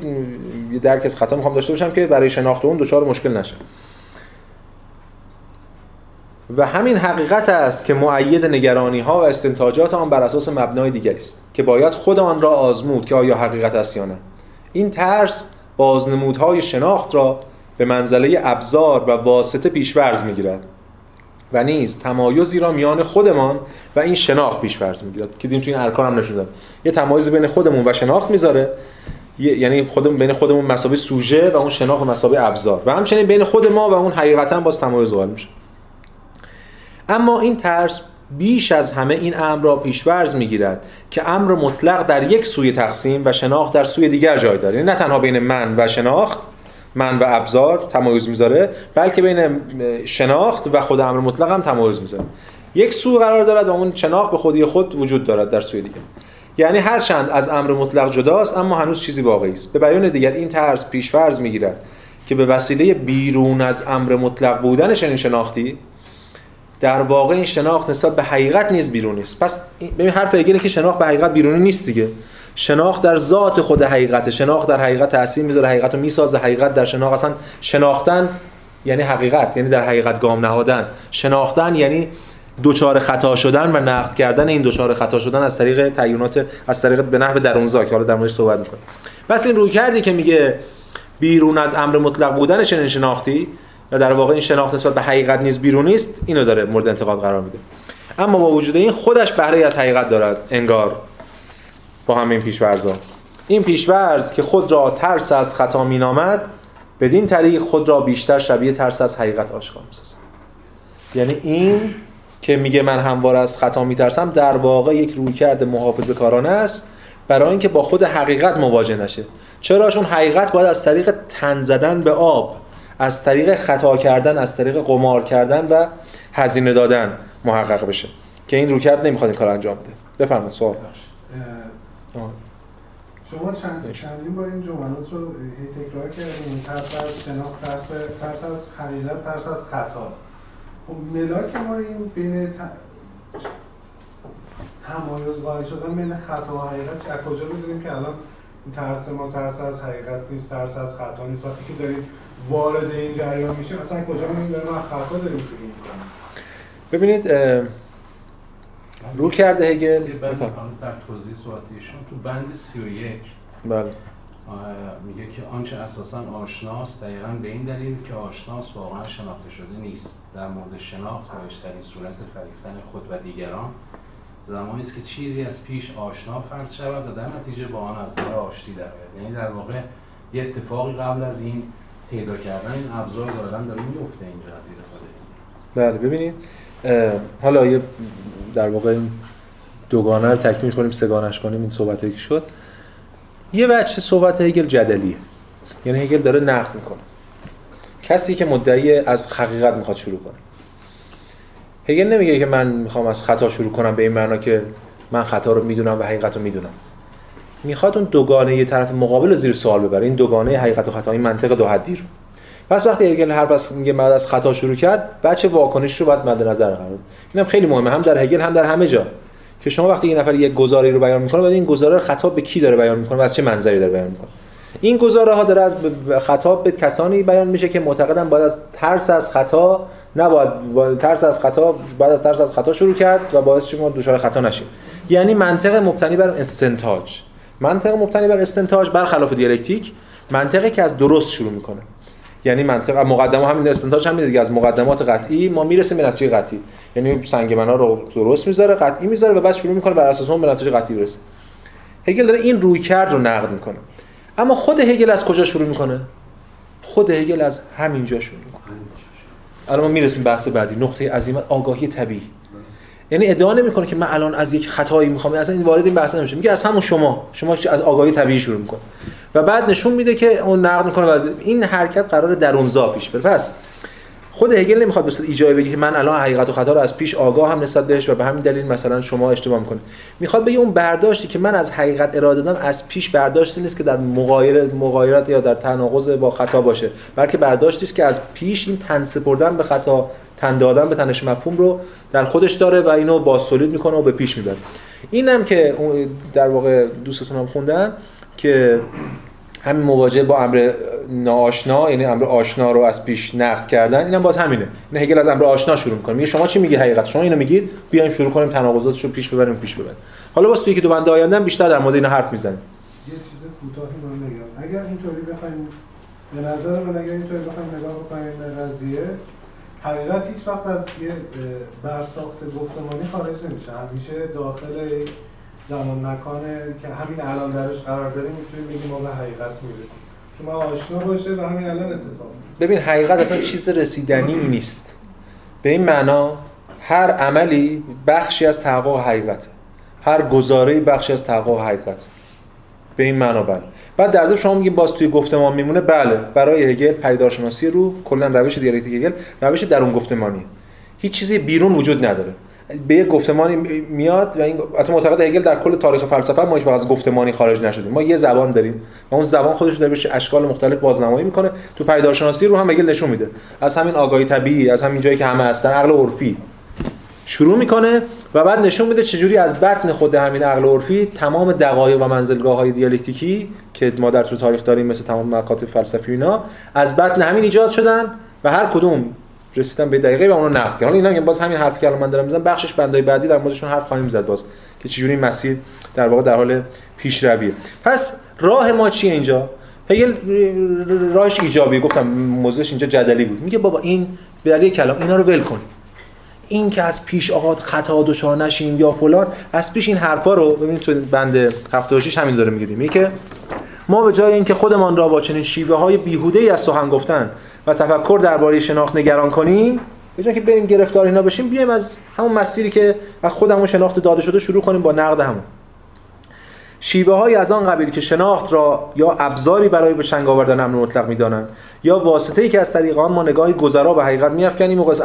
یه درک از خطا می‌خوام داشته باشم که برای شناخت اون دچار مشکل نشه. و همین حقیقت است که معید نگرانی ها و استنتاجات آن بر اساس مبنای دیگری است که باید خود آن را آزمود که آیا حقیقت است یا نه. این ترس بازنمودهای شناخت را به منزله ابزار و واسطه پیشورز می‌گیرد. و نیز تمایزی را میان خودمان و این شناخت پیشورز می‌گیرد. که دیدیم تو این ارکان هم نشون یه تمایز بین خودمون و شناخت می‌ذاره. یعنی خودمون بین خودمون مسابقه سوژه و اون شناخت مسابقه ابزار. و همچنین بین خود ما و اون حقیقتا باز تمایز قائل میشه. اما این ترس بیش از همه این امر را پیشورز می‌گیرد که امر مطلق در یک سوی تقسیم و شناخت در سوی دیگر جای داره. یعنی نه تنها بین من و شناخت من و ابزار تمایز می‌ذاره بلکه بین شناخت و خود امر مطلق هم تمایز می‌ذاره. یک سو قرار دارد و اون شناخت به خودی خود وجود دارد در سوی دیگر یعنی هر چند از امر مطلق جداست اما هنوز چیزی واقعی است. به بیان دیگر این ترس پیشفرض می‌گیرد که به وسیله بیرون از امر مطلق بودن چنین شناختی در واقع این شناخت نسبت به حقیقت نیز بیرونی است پس ببین حرف هگل که شناخت به حقیقت بیرونی نیست دیگه. شناخت در ذات خود حقیقت. شناخت در حقیقت تاثیر می‌ذاره حقیقت رو می‌سازه. حقیقت در شناخت. اصلا شناختن یعنی حقیقت یعنی در حقیقت گام نهادن. شناختن یعنی دوچار خطا شدن و نقد کردن این دوچار خطا شدن از طریق تعیینات از طریق به نحو درونزا که حالا در موردش صحبت می‌کنیم. پس این روی کردی که میگه بیرون از امر مطلق بودن چنین شناختی و در واقع این شناخت نسبت به حقیقت نیز بیرونی است اینو داره مورد انتقاد قرار میده. اما با وجود این خودش بهره از حقیقت دارد انگار. با همین پیشورزا این پیشورز که خود را ترس از خطا مینامد بدین طریق خود را بیشتر شبیه ترس از حقیقت آشکار می‌سازد. یعنی این که میگه من هموار از خطا میترسم در واقع یک رویکرد محافظه کارانه است برای اینکه با خود حقیقت مواجه نشه. چرا چون حقیقت باید از طریق تن زدن به آب از طریق خطا کردن از طریق قمار کردن و هزینه دادن محقق بشه. که این رویکرد نمی‌خواد این کار انجام بده. بفرمایید سوال. شما چند چندین بار این جملات رو تکرار کردین ترس از شناخت ترس ترس از حقیقت ترس از خطا. خب ملاک ما این بین تمایز قائل شدن بین خطا و حقیقت از کجا می‌دونیم که الان ترس ما ترس از حقیقت نیست ترس از خطا نیست؟ وقتی که داریم وارد این جریان میشیم اصلا کجا می‌دونیم داریم از خطا داریم شروع می‌کنیم؟ ببینید رو کرده هگل؟ در توضیح صحبتیشون تو بند 31 بله. میگه که آنچه اساسا آشناست دقیقا به این دلیل که آشناس واقعا شناخته شده نیست. در مورد شناخت بایشترین صورت فریفتن خود و دیگران زمانی است که چیزی از پیش آشنا فرض شود و در نتیجه با آن از در آشتی در یعنی در واقع یه اتفاقی قبل از این پیدا کردن این ابزار ظاهرا داره میفته اینجا دید بله ببینید. حالا یه در واقع این دوگانه رو تکمیل کنیم سگانش کنیم این صحبت که شد. یه بچه صحبت هگل جدلیه. یعنی هگل داره نقد می‌کنه. کسی که مدعی از حقیقت می‌خواد شروع کنه. هگل نمیگه که من می‌خوام از خطا شروع کنم به این معنا که من خطا رو می‌دونم و حقیقت رو می‌دونم. می‌خواد اون دوگانه یه طرف مقابل رو زیر سوال ببره. این دوگانه حقیقت و خطا این منطق دو حدی رو. پس وقتی هگل حرف از میگه بعد از خطا شروع کرد بچه واکنش رو باید مد نظر قرار اینم خیلی مهمه. هم در هگل هم در همه جا. که شما وقتی یه نفر یک گزاره رو بیان می‌کنه بعد این گزاره رو خطاب به کی داره بیان می‌کنه و از چه منظری داره بیان می‌کنه؟ این گزاره ها داره از خطاب به کسانی بیان میشه که معتقدن باید از ترس از خطا نباید ترس از خطا بعد از ترس از خطا شروع کرد و باعث شما دچار خطا نشید یعنی منطق مبتنی بر استنتاج. منطق مبتنی بر استنتاج برخلاف دیالکتیک منطقی که از درست شروع می‌کنه. یعنی منطق مقدمه همین استنتاج هم دیگه. از مقدمات قطعی ما می‌رسیم به نتیجه قطعی. یعنی سنگ بنا رو درست می‌ذاره قطعی می‌ذاره و بعد شروع می‌کنه بر اساس اون به نتیجه قطعی برسه. هگل داره این روی کرد رو نقد می‌کنه. اما خود هگل از کجا شروع می‌کنه؟ خود هگل از همینجا شروع می‌کنه. الان ما می‌رسیم بحث بعدی. نقطه عظیمت آگاهی طبیعی. یعنی ادعا نمی‌کنه که من الان از یک خطایی می‌خوام اصلا این وارد این بحث نمیشه. میگه از همون شما شما از آگاهی طبیعی شروع می‌کنه. و بعد نشون میده که اون نقد می‌کنه و این حرکت قرار درونزا پیش بره. پس خود هگل نمی‌خواد به ایجابی بگه که من الان حقیقت و خطا رو از پیش آگاه هم نسبت بهش و به همین دلیل مثلا شما اشتباه می‌کنید. می‌خواد بگه اون برداشتی که من از حقیقت اراده دادم از پیش برداشتی نیست که در مغایر مغایرت یا در تناقض با خطا باشه بلکه برداشتی است که از پیش این تن سپردن به خطا تن دادن به تنش مفهوم رو در خودش داره و اینو باستولید می‌کنه و به پیش می‌بره. اینم که در واقع دوستتون هم خوندن که همین مواجهه با امر ناآشنا یعنی امر آشنا رو از پیش نقد کردن اینم باز همینه. این هگل از امر آشنا شروع می‌کنه. میگه شما چی میگی حقیقت؟ شما اینو میگید بیایم شروع کنیم تناقضاتش رو پیش ببریم پیش ببریم. حالا باز توی که دو بند آینده بیشتر در مورد این حرف می‌زنیم. یه چیز کوتاهی من میگم اگر اینطوری بخوایم به نظر من اگر اینطوری بخوایم نگاه بکنیم به قضیه حقیقت هیچ وقت از یه برساخت گفتمانی خارج نمیشه. همیشه داخل زمان مکانه که همین الان درش قرار داریم می‌تونیم بگیم ما به حقیقت می‌رسیم. که ما آشنا باشه و همین الان اتفاق ببین حقیقت اصلا چیز رسیدنی نیست. به این معنا هر عملی بخشی از تحقق حقیقت هر گزاره بخشی از تحقق حقیقت به این معنا بله. بعد در ضمن شما میگیم باز توی گفتمان میمونه. بله برای هگل پیدارشناسی رو کلا روش دیالکتیک هگل روش درون گفتمانی هیچ چیزی بیرون وجود نداره. به یک گفتمانی میاد و این البته معتقد هگل در کل تاریخ فلسفه ما هیچ از گفتمانی خارج نشدیم. ما یه زبان داریم و اون زبان خودش داره بشه اشکال مختلف بازنمایی می‌کنه. تو پیدارشناسی رو هم هگل نشون میده. از همین آگاهی طبیعی از همین جایی که همه هستن عقل عرفی. شروع می‌کنه و بعد نشون میده چجوری از بطن خود همین عقل عرفی تمام دقایق و منزلگاه های دیالکتیکی که ما در تو تاریخ داریم مثل تمام مکاتب فلسفی اینا از بطن همین ایجاد شدن و هر کدوم رسیدن به دقیقه و اونو نقد کردن. حالا اینا باز همین حرفی که الان من دارم می‌زنم بخشش بندای بعدی در موردشون حرف خواهیم زد باز که چجوری مسیر در واقع در حال پیشرویه. پس راه ما چیه اینجا؟ هگل راهش ایجابی گفتم موضوعش اینجا جدلی بود. میگه بابا این یک کلام اینا رو ول کنیم. این که از پیش آقا خطا دچار نشیم یا فلان از پیش این حرفا رو ببینید تو بند 76 همین داره میگه. که ما به جای اینکه خودمان را با چنین شیوه های بیهوده ای از سخن گفتن و تفکر درباره شناخت نگران کنیم به جای که بریم گرفتار اینا بشیم بیایم از همون مسیری که از خودمون شناخت داده شده شروع کنیم با نقد همون. شیوه های از آن قبیل که شناخت را یا ابزاری برای به چنگ آوردن امر مطلق می‌دانند یا واسطه‌ای که از طریق آن ما نگاهی گذرا به حقیقت میافکنیم و قص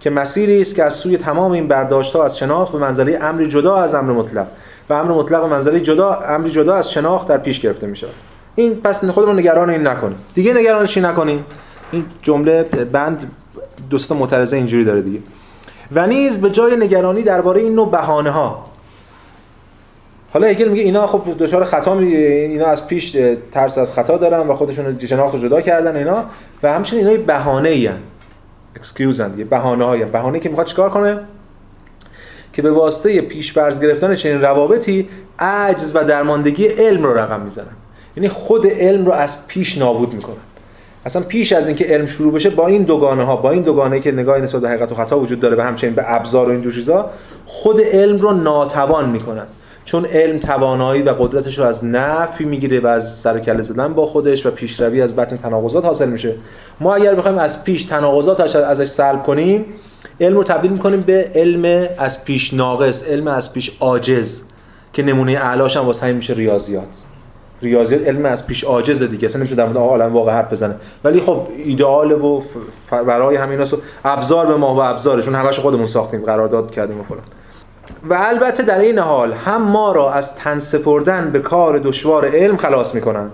که مسیری است که از سوی تمام این برداشت‌ها از شناخت به منزله امری جدا از امر مطلق و امر مطلق به منزله جدا امری جدا از شناخت در پیش گرفته میشه این پس خودمون نگران این نکنیم. دیگه نگرانش نکنیم. این جمله بند دوست معترضه اینجوری داره دیگه. و نیز به جای نگرانی درباره این نوع بهانه ها حالا هگل میگه اینا خب دچار خطا میگه اینا از پیش ترس از خطا دارن و خودشون شناخت رو جدا کردن اینا. و همچنین اینا بهانه ای excuse ان بهانه های بهانه که می‌خواد چیکار کنه؟ که به واسطه پیش فرض گرفتن چنین روابطی عجز و درماندگی علم رو رقم می‌زنن. یعنی خود علم رو از پیش نابود می‌کنن. اصلا پیش از اینکه علم شروع بشه با این دوگانه ها با این دوگانه که نگاه نسبت به حقیقت و خطا وجود داره و همچنین به ابزار و این چیزا خود علم رو ناتوان می‌کنن. چون علم توانایی و قدرتش رو از نفی می‌گیره و از سر کله زدن با خودش و پیشروی از بطن تناقضات حاصل میشه. ما اگر بخوایم از پیش تناقضات ازش سلب کنیم علم رو تبدیل می‌کنیم به علم از پیش ناقص علم از پیش عاجز که نمونه اعلاش هم واسه میشه ریاضیات. ریاضیات علم از پیش عاجز دیگه اصلا نمی‌تونه در مورد عالم واقع حرف بزنه. ولی خب ایدئال و برای همین ابزار به ما و ابزارشون همش خودمون ساختیم قرارداد کردیم و فلان. و البته در این حال هم ما را از تن سپردن به کار دشوار علم خلاص می‌کنن.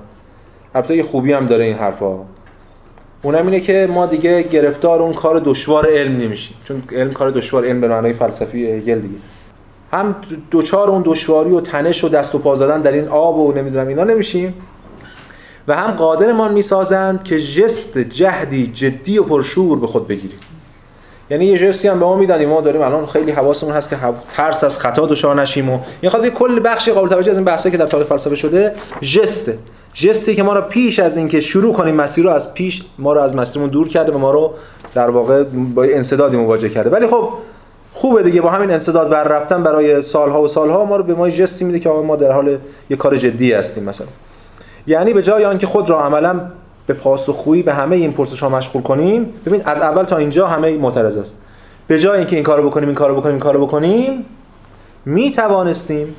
البته یه خوبی هم داره این حرفا. اونم اینه که ما دیگه گرفتار اون کار دشوار علم نمیشیم. چون علم کار دشوار علم به معنای فلسفی هگل دیگه. هم دوچار اون دشواری و تنش و دست و پا زدن در این آب و نمی‌دونم اینا نمیشیم. و هم قادرمان می‌سازند که جست جهدی جدی و پرشور به خود بگیریم. یعنی یه جستی هم به ما میدن ما داریم الان خیلی حواسمون هست که ترس از خطا دچار نشیم و این خاطر کل بخشی قابل توجه از این بحثی که در تاریخ فلسفه شده جسته. جستی که ما را پیش از اینکه شروع کنیم مسیر رو از پیش ما رو از مسیرمون دور کرده و ما رو در واقع با انسدادی مواجه کرده. ولی خب خوبه دیگه با همین انسداد ور رفتن برای سالها و سالها ما رو به ما جستی میده که ما در حال یه کار جدی هستیم مثلا. یعنی به جای آنکه خود را عملا به پاسخگویی به همه این پرسش ها مشغول کنیم. ببین از اول تا اینجا همه معترض است. به جای اینکه این کارو بکنیم این کارو بکنیم این کارو بکنیم می توانستیم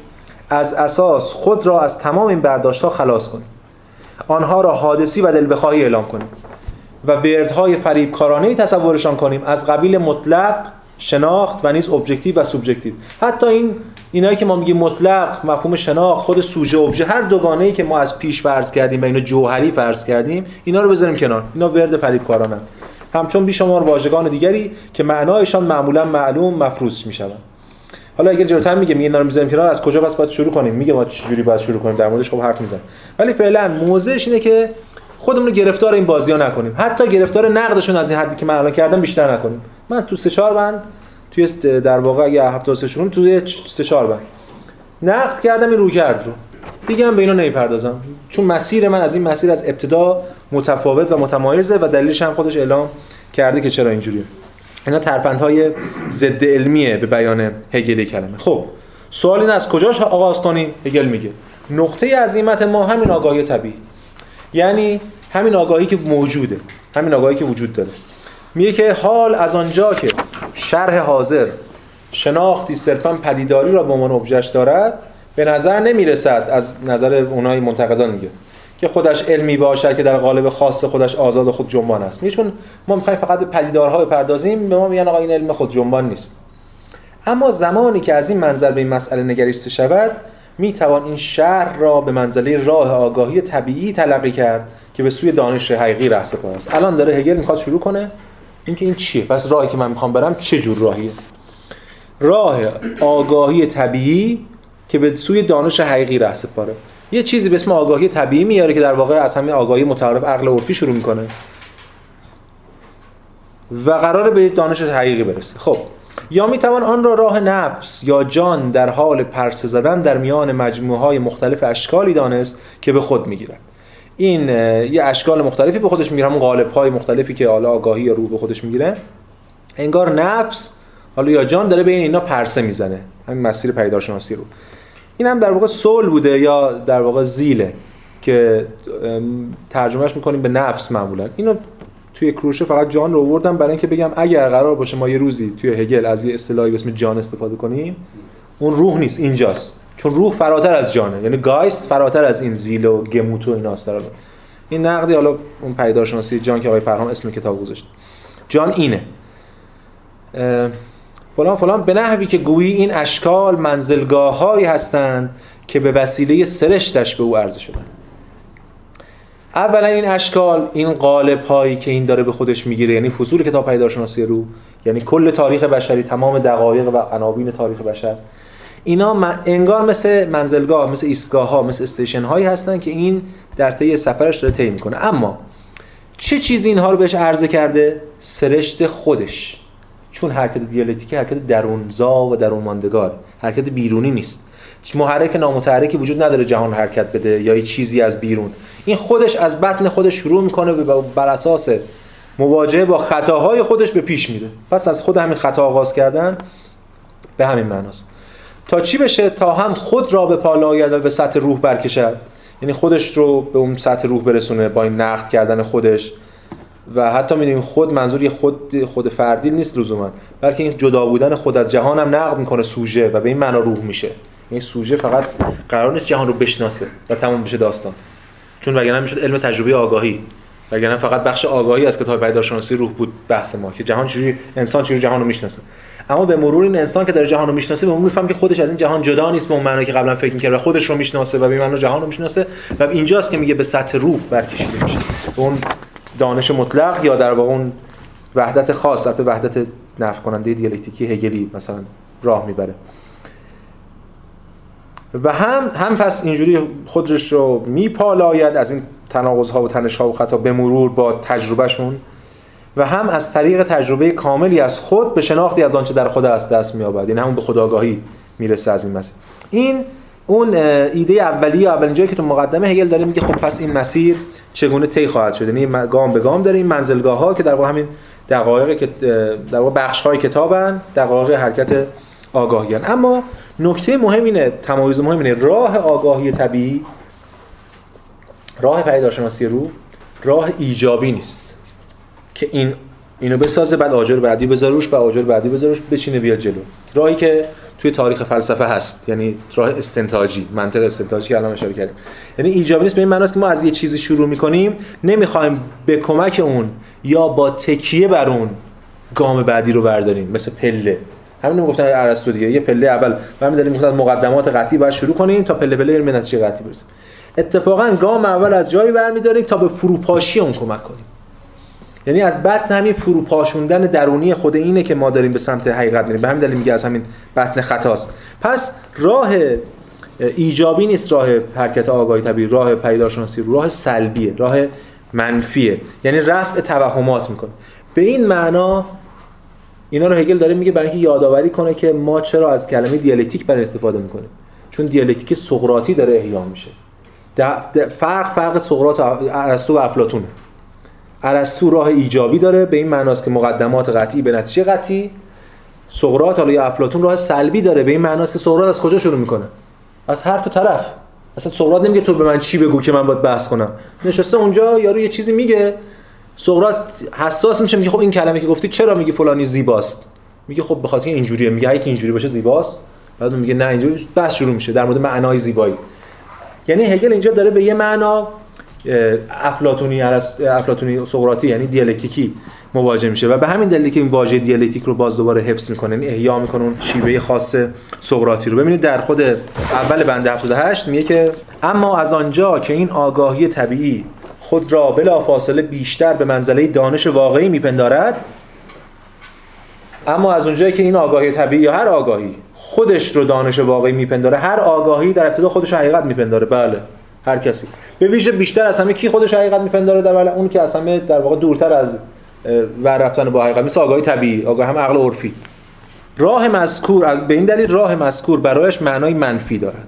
از اساس خود را از تمام این برداشت ها خلاص کنیم. آنها را حادثی و دل بخواهی اعلام کنیم و وردهای فریبکارانه تصورشان کنیم. از قبیل مطلق شناخت و نیز objective و سوبژکتیو حتی این اینایی که ما میگیم مطلق مفهوم شناخت خود سوژه ابژه هر دوگانه ای که ما از پیش فرض کردیم و اینو جوهری فرض کردیم اینا رو بذاریم کنار. اینا ورد فریبکارانن. همچون بیشمار واژگان دیگری که معنایشان معمولا معلوم مفروض می‌شوند حالا اگه جلوتر میگه میگه اینا رو می‌ذاریم کنار از کجا بس باید شروع کنیم؟ میگه ما چجوری باید شروع کنیم؟ در موردش خب حرف می‌زنه ولی فعلا موضعش اینه که خودمون رو گرفتار این بازی ها نکنیم. حتی گرفتار نقدشون از این حدی که من الان کردم بیشتر نکنیم. من تو سه چهار بند توی در واقع اگه هفته سه توی سه چهار بند نقد کردم این رو کرد رو. دیگه هم به اینا نمی‌پردازم. چون مسیر من از این مسیر از ابتدا متفاوت و متمایزه و دلیلش هم خودش اعلام کرده که چرا اینجوریه. اینا ترفندهای ضد علمیه به بیان هگلی کلمه. خب سوال این از کجاش آغاز کنیم هگل میگه. نقطه عظیمت ما همین آگاهی طبیعی. یعنی همین آگاهی که موجوده. همین آگاهی که وجود داره. میگه که حال از آنجا که شرح حاضر. شناختی صرفا پدیداری را به عنوان ابژهش دارد به نظر نمی‌رسد از نظر اونای منتقدان میگه که خودش علمی باشد که در قالب خاص خودش آزاد و خود جنبان است. میگه چون ما می‌خوایم فقط به پدیدارها بپردازیم به ما میگن آقا این علم خود جنبان نیست. اما زمانی که از این منظر به این مسئله نگریسته شود می توان این شهر را به منزله راه آگاهی طبیعی تلقی کرد که به سوی دانش حقیقی راه است. الان داره هگل می‌خواد شروع کنه. اینکه این چیه؟ پس راهی که من می‌خوام برم چه جور راهیه؟ راه آگاهی طبیعی که به سوی دانش حقیقی راه سپاره. یه چیزی به اسم آگاهی طبیعی میاره که در واقع از همین آگاهی متعارف عقل عرفی شروع می‌کنه. و قراره به دانش حقیقی برسه. خب یا می‌توان آن را راه نفس یا جان در حال پرسه زدن در میان مجموعه های مختلف اشکالی دانست که به خود می‌گیرن این یه اشکال مختلفی به خودش می‌گیره همون قالب های مختلفی که حالا آگاهی یا روح به خودش می‌گیره. انگار نفس حالا یا جان داره بین اینا پرسه می‌زنه. همین مسیر پیدارشناسی رو. این هم در واقع سول بوده یا در واقع زیله که ترجمهش می‌کنیم به نفس معمولا. اینو توی کروشه فقط جان رو آوردم برای اینکه بگم اگر قرار باشه ما یه روزی توی هگل از یه اصطلاحی به اسم جان استفاده کنیم اون روح نیست اینجاست. چون روح فراتر از جانه. یعنی گایست فراتر از این زیل و گموت و ایناست در این نقدی حالا اون پیدارشناسی جان که آقای فرهام اسم کتاب گذاشت. جان اینه. فلان فلان به نحوی که گویی این اشکال منزلگاه هایی هستند که به وسیله سرشتش به او عرضه شدن. اولا این اشکال این قالب هایی که این داره به خودش می‌گیره یعنی فصول کتاب پیدارشناسی رو یعنی کل تاریخ بشری تمام دقایق و عناوین تاریخ بشر اینا انگار مثل منزلگاه مثل ایستگاه ها مثل استیشن هایی هستن که این در طی سفرش داره طی می‌کنه. اما چه چیزی اینها رو بهش عرضه کرده؟ سرشت خودش. چون حرکت دیالکتیکی حرکت درونزا و درون ماندگار حرکت بیرونی نیست. محرک نامتحرکی وجود نداره جهان حرکت بده یا چیزی از بیرون. این خودش از بطن خودش شروع می‌کنه و بر اساس مواجهه با خطاهای خودش به پیش میره. پس از خود همین خطا آغاز کردن به همین معناست. تا چی بشه؟ تا هم خود را به پالا آید و به سطح روح برکشد. یعنی خودش رو به اون سطح روح برسونه با این نقد کردن خودش. و حتی می‌دونیم خود منظور یه خود خود فردی نیست لزوما. بلکه این جدا بودن خود از جهان هم نقد می‌کنه سوژه و به این معنا روح میشه. این یعنی سوژه فقط قرار نیست جهان رو بشناسه و تمام بشه داستان. چون وگرنه می‌شد علم تجربه آگاهی. وگرنه فقط بخش آگاهی از کتاب پیداشناسی روح بود بحث ما که جهان چجوری انسان چجوری جهان رو می‌شناسه. اما به مرور این انسان که داره جهان رو می‌شناسه به اون میفهم که خودش از این جهان جدا نیست به اون معنی که قبلا فکر می‌کرد و خودش رو می‌شناسه و به معنی جهان رو می‌شناسه و اینجاست که میگه به سطح روح برکشیده میشه. اون دانش مطلق یا در واقع اون وحدت خاص البته وحدت نفع کننده دیالکتیکی هگلی مثلا راه می‌بره. و هم هم پس اینجوری خودش رو میپالاید از این تناقض ها و تنش ها و خطا به مرور با تجربهشون و هم از طریق تجربه کاملی از خود به شناختی از آنچه در خود است دست می‌یابد. این همون به خداگاهی می‌رسه از این مسیر. این اون ایده اولیه اولین جایی که تو مقدمه هگل داره میگه خب پس این مسیر چگونه طی خواهد شد؟ یعنی گام به گام داره این منزلگاه ها که در واقع همین دقایق که در واقع بخش های کتابن دقایق حرکت آگاهی اما نکته مهم اینه تمایز مهم اینه. راه آگاهی طبیعی راه پیداشناسی رو راه ایجابی نیست. که این اینو بسازه بعد آجر بعدی بذاروش و آجر بعدی بذاروش بچینه بیاد جلو. راهی که توی تاریخ فلسفه هست یعنی راه استنتاجی منطق استنتاجی که الان اشاره کردیم. یعنی ایجابی نیست به این معناست که ما از یه چیزی شروع می‌کنیم نمی‌خوایم به کمک اون یا با تکیه بر اون گام بعدی رو برداریم مثل پله. همین گفتن ارسطو دیگه یه پله اول. همین داریم گفتن مقدمات قطعی باید شروع کنیم تا پله پله به نتیجه قطعی برسیم. اتفاقا گام اول از جایی برمیداریم تا به فروپاشی اون کمک کنیم. یعنی از بطن همین فروپاشوندن درونی خود اینه که ما داریم به سمت حقیقت میریم. به همین دلیل میگه از همین بطن خطاست. پس راه ایجابی نیست راه حرکت آگاهی طبیعی راه پیداشناسی راه سلبیه راه منفیه. یعنی رفع توهمات می‌کنه. به این معنا اینا رو هگل داره میگه برای اینکه یادآوری کنه که ما چرا از کلمه دیالکتیک برای استفاده می‌کنیم. چون دیالکتیک سقراطی داره احیا میشه. فرق فرق سقراط ارسطو و افلاطونه. ارسطو راه ایجابی داره. به این معناست که مقدمات قطعی به نتیجه قطعی. سقراط حالا یا افلاطون راه سلبی داره. به این معناست که سقراط از کجا شروع می‌کنه؟ از حرف طرف. اصلا سقراط نمیگه تو به من چی بگو که من باید بحث کنم. نشسته اونجا یارو یه چیزی میگه. سقراط حساس میشه. میگه خب این کلمه که گفتی چرا میگی فلانی زیباست؟ میگه خب به خاطر اینجوریه. میگه اگه اینجوری باشه زیباست. بعد میگه نه اینجوری بحث شروع میشه. در مورد معنای زیبایی. یعنی هگل اینجا داره به یه معنا افلاطونی افلاطونی سقراطی یعنی دیالکتیکی مواجه میشه و به همین دلیل که این واژه دیالکتیک رو باز دوباره حفظ می‌کنه یعنی احیا می‌کنه اون شیوه خاص سقراطی رو. ببینید در خود اول بند 78 میگه که اما از آنجا که این آگاهی طبیعی خود را بلا فاصله بیشتر به منزله دانش واقعی میپندارد اما از اونجایی که این آگاهی طبیعی یا هر آگاهی خودش رو دانش واقعی میپنداره هر آگاهی در ابتدا خودش حقیقت میپنداره. بله. هر کسی. به ویژه بیشتر از همه کی خودش حقیقت میپنداره در واقع اون که از همه در واقع دورتر از ور رفتن با حقیقت. مثل آگاهی طبیعی آگاه هم عقل عرفی. راه مذکور از به این دلیل راه مذکور برایش معنای منفی دارد.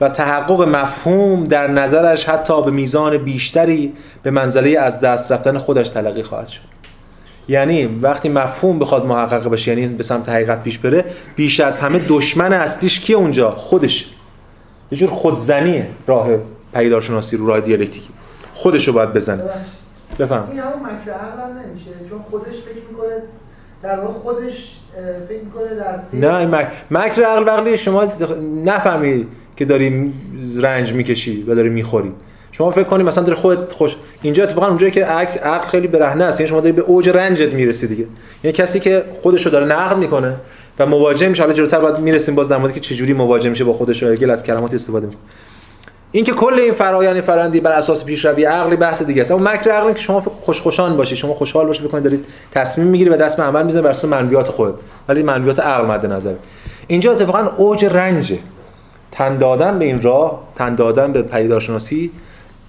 و تحقق مفهوم در نظرش حتی به میزان بیشتری به منزله از دست رفتن خودش تلقی خواهد شد. یعنی وقتی مفهوم بخواد محقق بشه یعنی به سمت حقیقت پیش بره بیش از همه دشمن اصلیش کی اونجا؟ خودش یه جور خودزنیه راه پیدارشناسی رو راه دیالکتیکی. خودش رو باید بزنه. بفهم این همون مکر عقل نمیشه. چون خودش فکر می‌کنه در واقع خودش فکر می‌کنه در نه مک... مکر عقل بقلی شما نفهمی که داری رنج می‌کشی و داری می‌خوری. شما فکر کنید مثلا داری خودت خوش اینجا اتفاقا اونجایی که عقل, عقل خیلی برهنه است. یعنی شما داری به اوج رنجت می‌رسی دیگه. یعنی کسی که خودش رو داره نقد می‌کنه و مواجه میشه. حالا جلوتر بعد می‌رسیم باز در که چجوری مواجه میشه با خودش و از کلمات استفاده می‌کنه. این که کل این فرآیند فرندی بر اساس پیشروی عقلی بحث دیگه است. اما مکر عقلی که شما خوش خوشان باشی شما خوشحال باشی بکنید. دارید تصمیم می‌گیری و دست به عمل می‌زنید. بر اساس منویات خود ولی منویات عقل مد نظر. اینجا اتفاقا اوج رنجه تن دادن به این راه تن دادن به پیداشناسی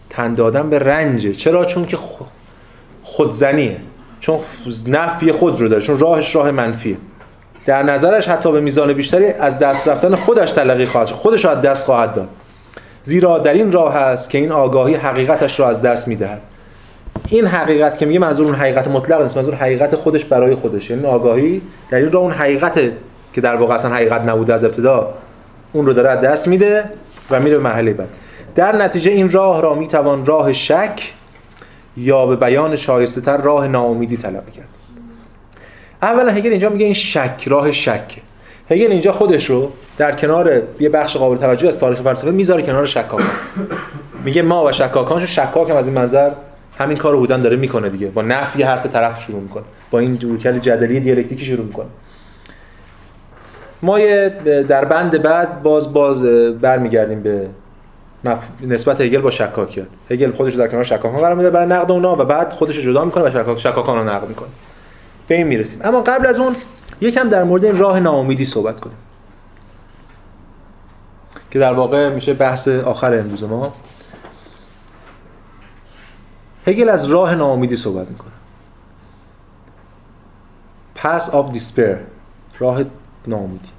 تن دادن به رنجه چرا؟ چون که خودزنیه. چون نفی خود رو داره. چون راهش راه منفیه. در نظرش حتی به میزان بیشتری از دست رفتن خودش تلقی خواهد خودش رو از دست خواهد داد. زیرا در این راه است که این آگاهی حقیقتش را از دست می‌دهد. این حقیقت که میگه منظور اون حقیقت مطلق نیست. منظور حقیقت خودش برای خودش. یعنی آگاهی در این راه اون حقیقت که در واقع اصلا حقیقت نبوده از ابتدا اون رو داره از دست میده و میره به مرحله بعد. در نتیجه این راه را می‌توان راه شک یا به بیان شایسته تر راه ناامیدی طلب کرد. اولا هگل اینجا میگه این شک راه شک. هگل اینجا خودش رو در کنار یه بخش قابل توجه از تاریخ فلسفه می‌ذاره کنار شکاکان. میگه ما و شکاکان شکاک هم از این منظر همین کارو بودن داره می‌کنه دیگه. با نفی حرف طرف شروع می‌کنه. با این رویکرد جدلی دیالکتیکی شروع می‌کنه. ما در بند بعد باز باز برمیگردیم به نسبت هگل با شکاکیات. هگل خودش در کنار شکاکان قرار میده برای نقد اونا و بعد خودش جدا می‌کنه و شکاک شکاکان رو نقد می‌کنه. به این می‌رسیم. اما قبل از اون یکم در مورد این راه ناامیدی صحبت کنیم. که در واقع میشه بحث آخر امروز ما. هگل از راه ناامیدی صحبت می‌کنه. path of despair راه ناامیدی.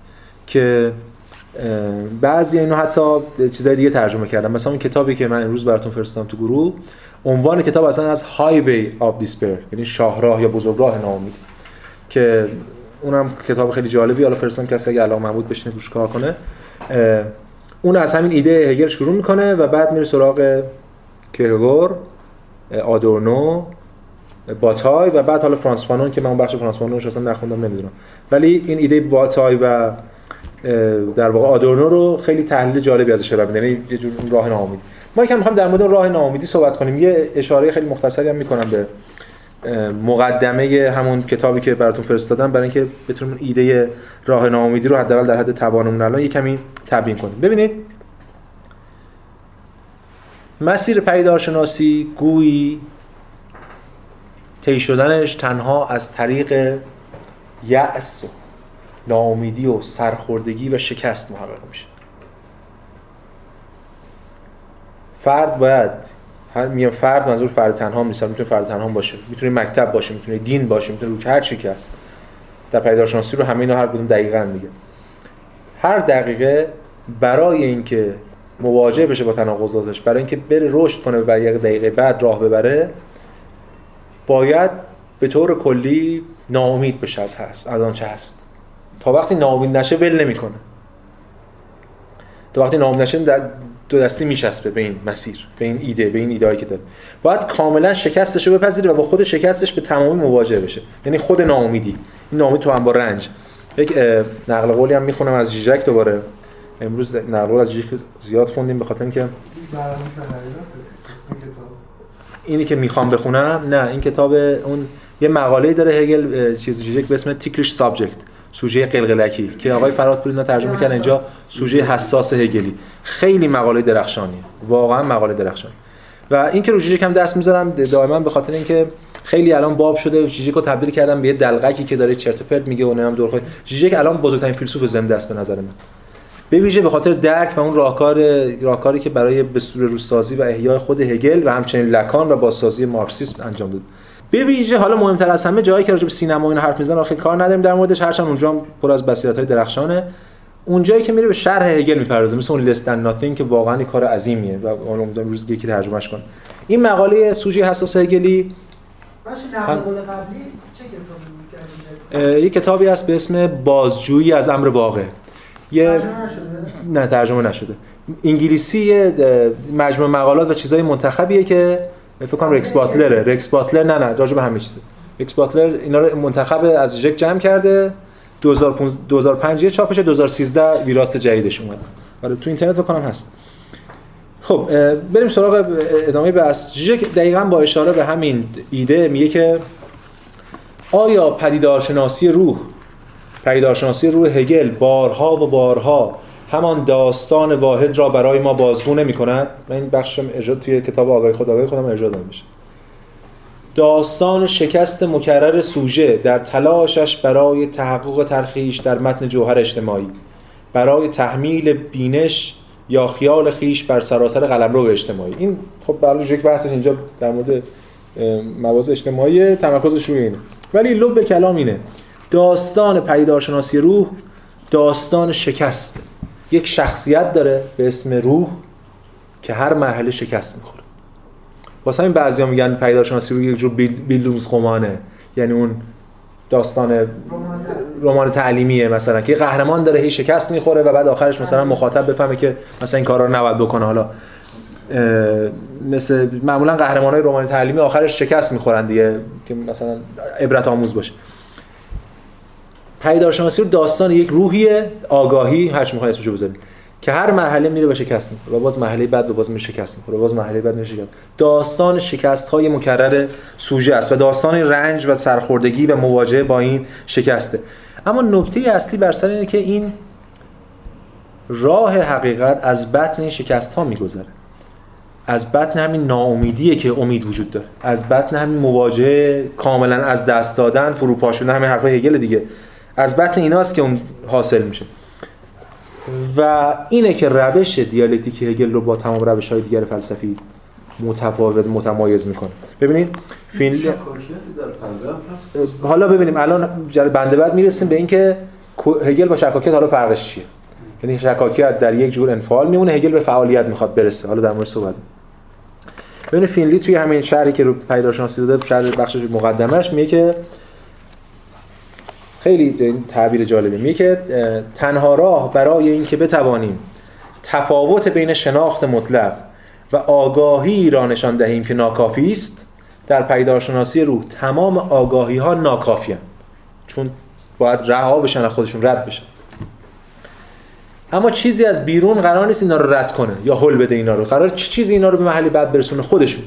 که بعضی اینو حتی چیزای دیگه ترجمه کردن مثلا اون کتابی که من امروز براتون فرستادم تو گروه عنوان کتاب اصلا the highway of despair یعنی شاهراه یا بزرگراه ناامیدی که اونم کتاب خیلی جالبی حالا فرستادم کسی اگه علاقه بود بشینه روش کار کنه. اون از همین ایده هگل شروع می‌کنه و بعد میره سراغ کیرگور آدورنو باتای و بعد حالا فرانس فانون که من اون بخش فرانس فانون اصلا نخوندم نمی‌دونم. ولی این ایده باتای و در واقع آدورنو رو خیلی تحلیل جالبی ازش ارائه یعنی یه جور راه ناامیدی ما یکم می‌خوام در مورد راه ناامیدی صحبت کنیم. یه اشاره خیلی مختصری هم می‌کنم به مقدمه همون کتابی که براتون فرستادم برای اینکه بتونیم ایده راه ناامیدی رو حداقل در حد توانمون الان یه کمی تبیین کنیم. ببینید مسیر پیدارشناسی گویی طی شدنش تنها از طریق یأس و ناامیدی و سرخوردگی و شکست محقق میشه. فرد باید میگم فرد منظور فرد تنها نیست می‌تونه فرد تنها باشه می‌تونه مکتب باشه می‌تونه دین باشه می‌تونه رو هر چی که هست. در پیدارشناسی رو همه اینا هر کدوم دقیقاً میگه. هر دقیقه برای اینکه مواجه بشه با تناقضاتش برای اینکه بره رشد کنه و یک دقیقه بعد راه ببره باید به طور کلی ناامید بشه از هست از آنچه هست. تا وقتی ناامید نشه ول نمی‌کنه. تا وقتی ناامید نشه دو دستی میچسبه به این مسیر به این ایده به این ایدهایی که داره. باید کاملا شکستش رو بپذیره و با خود شکستش به تمامی مواجه بشه. یعنی خود ناامیدی. این ناامید تو هم با رنج. یک نقل قولی هم می‌خونم از جیجک دوباره. امروز نقل قول از جیجک زیاد خوندیم به خاطر اینکه اینی که می‌خوام بخونم نه این کتاب اون یه مقاله داره هگل چیز جیجک به اسم تیکریش سابجکت سوژه قلقلکی که آقای فرات پور ترجمه کردن اینجا سوژه حساس هگلی. خیلی مقاله درخشانی واقعا مقاله درخشانی. و این که رو هم دست می‌ذارم دائما به خاطر اینکه خیلی الان باب شده جیجک رو تبدیل کردم به یه دلغکی که داره چرت و پرت میگه و هم دور جیجک الان بزرگترین فیلسوف زنده است به نظر من. به ویژه به خاطر درک و اون راهکار راهکاری که برای به صورت روسازی و احیای خود هگل و همچنین لکان و بازسازی مارکسیسم انجام داد. به ویژه حالا مهمتر از همه جایی که راجع به سینما اینا حرف می‌زنن خیلی کار نداریم در موردش. هرچند اونجا پر از بصیرت‌های درخشانه. اونجایی که میره به شرح هگل می‌پردازه مثل اون لستن ناتینگ که واقعا کار عظیمیه و اون امیدوارم روز یکی ترجمهش کنه این مقاله سوژه حساس هگلی. یه کتابی هست به اسم بازجویی از امر واقع. یه نه ترجمه نشده. انگلیسی مجموعه مقالات و چیزای منتخبیه که فکر کنم رکس باتلره. رکس باتلر نه نه راجع به همه چیزه. رکس باتلر اینا رو منتخب از جک جمع کرده. 2005 2005 چاپش 2013 ویراست جدیدش اومد آره تو اینترنت فکر کنم هست. خب بریم سراغ ادامه بحث. ژیژک دقیقا با اشاره به همین ایده میگه که آیا پدیدارشناسی روح پدیدارشناسی روح هگل بارها و بارها همان داستان واحد را برای ما بازگو نمی کند. من این بخشم ارجاع توی کتاب آگاهی خود آگاهی خودم ارجاع داده میشه داستان شکست مکرر سوژه در تلاشش برای تحقق ترخیش در متن جوهر اجتماعی برای تحمیل بینش یا خیال خیش بر سراسر قلمرو اجتماعی. این خب برای یک بحثش اینجا در مورد مواضع اجتماعی تمرکزش روی اینه. ولی لب کلام اینه. داستان پیدارشناسی روح داستان شکست. یک شخصیت داره به اسم روح که هر مرحله شکست می‌خوره. واسه همین بعضیا میگن پیدارشناسی روح یک جور بیل- بیلدونزخومانه یعنی اون داستان رمان تعلیمیه مثلا که قهرمان داره هی شکست می‌خوره و بعد آخرش مثلا مخاطب بفهمه که مثلا این کارا رو نباید بکنه. حالا مثل معمولا قهرمان های رمان تعلیمی آخرش شکست می‌خورن دیگه که مثلا عبرت آموز باشه. پیدارشناسی رو داستان یک روحیه آگاهی هر چی می‌خوای اسمشو بذاری که هر مرحله میره به شکست می‌خوره و باز مرحله بعد به باز میره شکست می‌خوره و باز مرحله بعد میره شکست. داستان شکست های مکرر سوژه است و داستان رنج و سرخوردگی و مواجهه با این شکسته. اما نکته اصلی بر سر اینه که این راه حقیقت از بطن این شکست ها میگذره. از بطن همین ناامیدیه که امید وجود داره. از بطن همین مواجهه کاملا از دست دادن فروپا شدن همین حرفای هگل دیگه. از بطن ایناست که اون حاصل میشه. و اینه که روش دیالکتیک هگل رو با تمام روش های دیگر فلسفی متفاوت متمایز می‌کنه. ببینید هست؟ حالا ببینیم الان بنده بعد می‌رسیم به اینکه هگل با شکاکیت حالا فرقش چیه؟ یعنی شکاکیت در یک جور انفعال میمونه هگل به فعالیت می‌خواد برسه. حالا در مورد صحبت. ببینید فینلی توی همین شرحی که رو پیداشناسی داده شرح بخش مقدمش میگه که خیلی تعبیر جالبی میگه که تنها راه برای اینکه بتوانیم تفاوت بین شناخت مطلق و آگاهی را نشان دهیم که ناکافی است در پیدارشناسی روح تمام آگاهی ها ناکافی چون باید رها بشن از خودشون رد بشن. اما چیزی از بیرون قرار نیست اینا رو رد کنه یا حل بده اینا رو. قرار چه چیزی اینا رو به محلی بعد برسونه خودشون.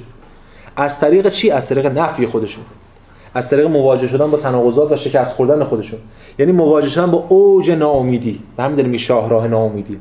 از طریق چی؟ از طریق نفی خودشون. از طریق مواجه شدن با تناقضات و شکست خوردن خودشون. یعنی مواجه شدن با اوج ناامیدی. و همین داریم شاهراه ناامیدی.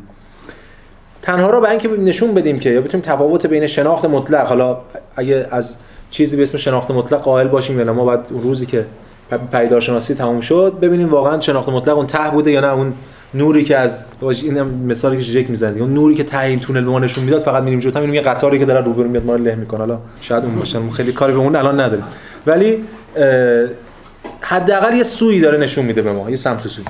تنها را برای اینکه نشون بدیم که یا بتونیم تفاوت بین شناخت مطلق حالا اگه از چیزی به اسم شناخت مطلق قائل باشیم یا نه ما بعد روزی که پ- پیدارشناسی تموم شد ببینیم واقعا شناخت مطلق اون ته بوده یا نه. اون نوری که از این مثالی که جک می‌زنه. اون نوری که ته این تونل به ما نشون می‌داد فقط میریم جلو. می‌بینیم یه قطاری که داره روبرو میاد ما رو له می‌کنه. حالا شاید اون باشه خیلی کاری به اون الان نداریم. ولی حداقل یه سویی داره نشون میده به ما یه سمت سوی.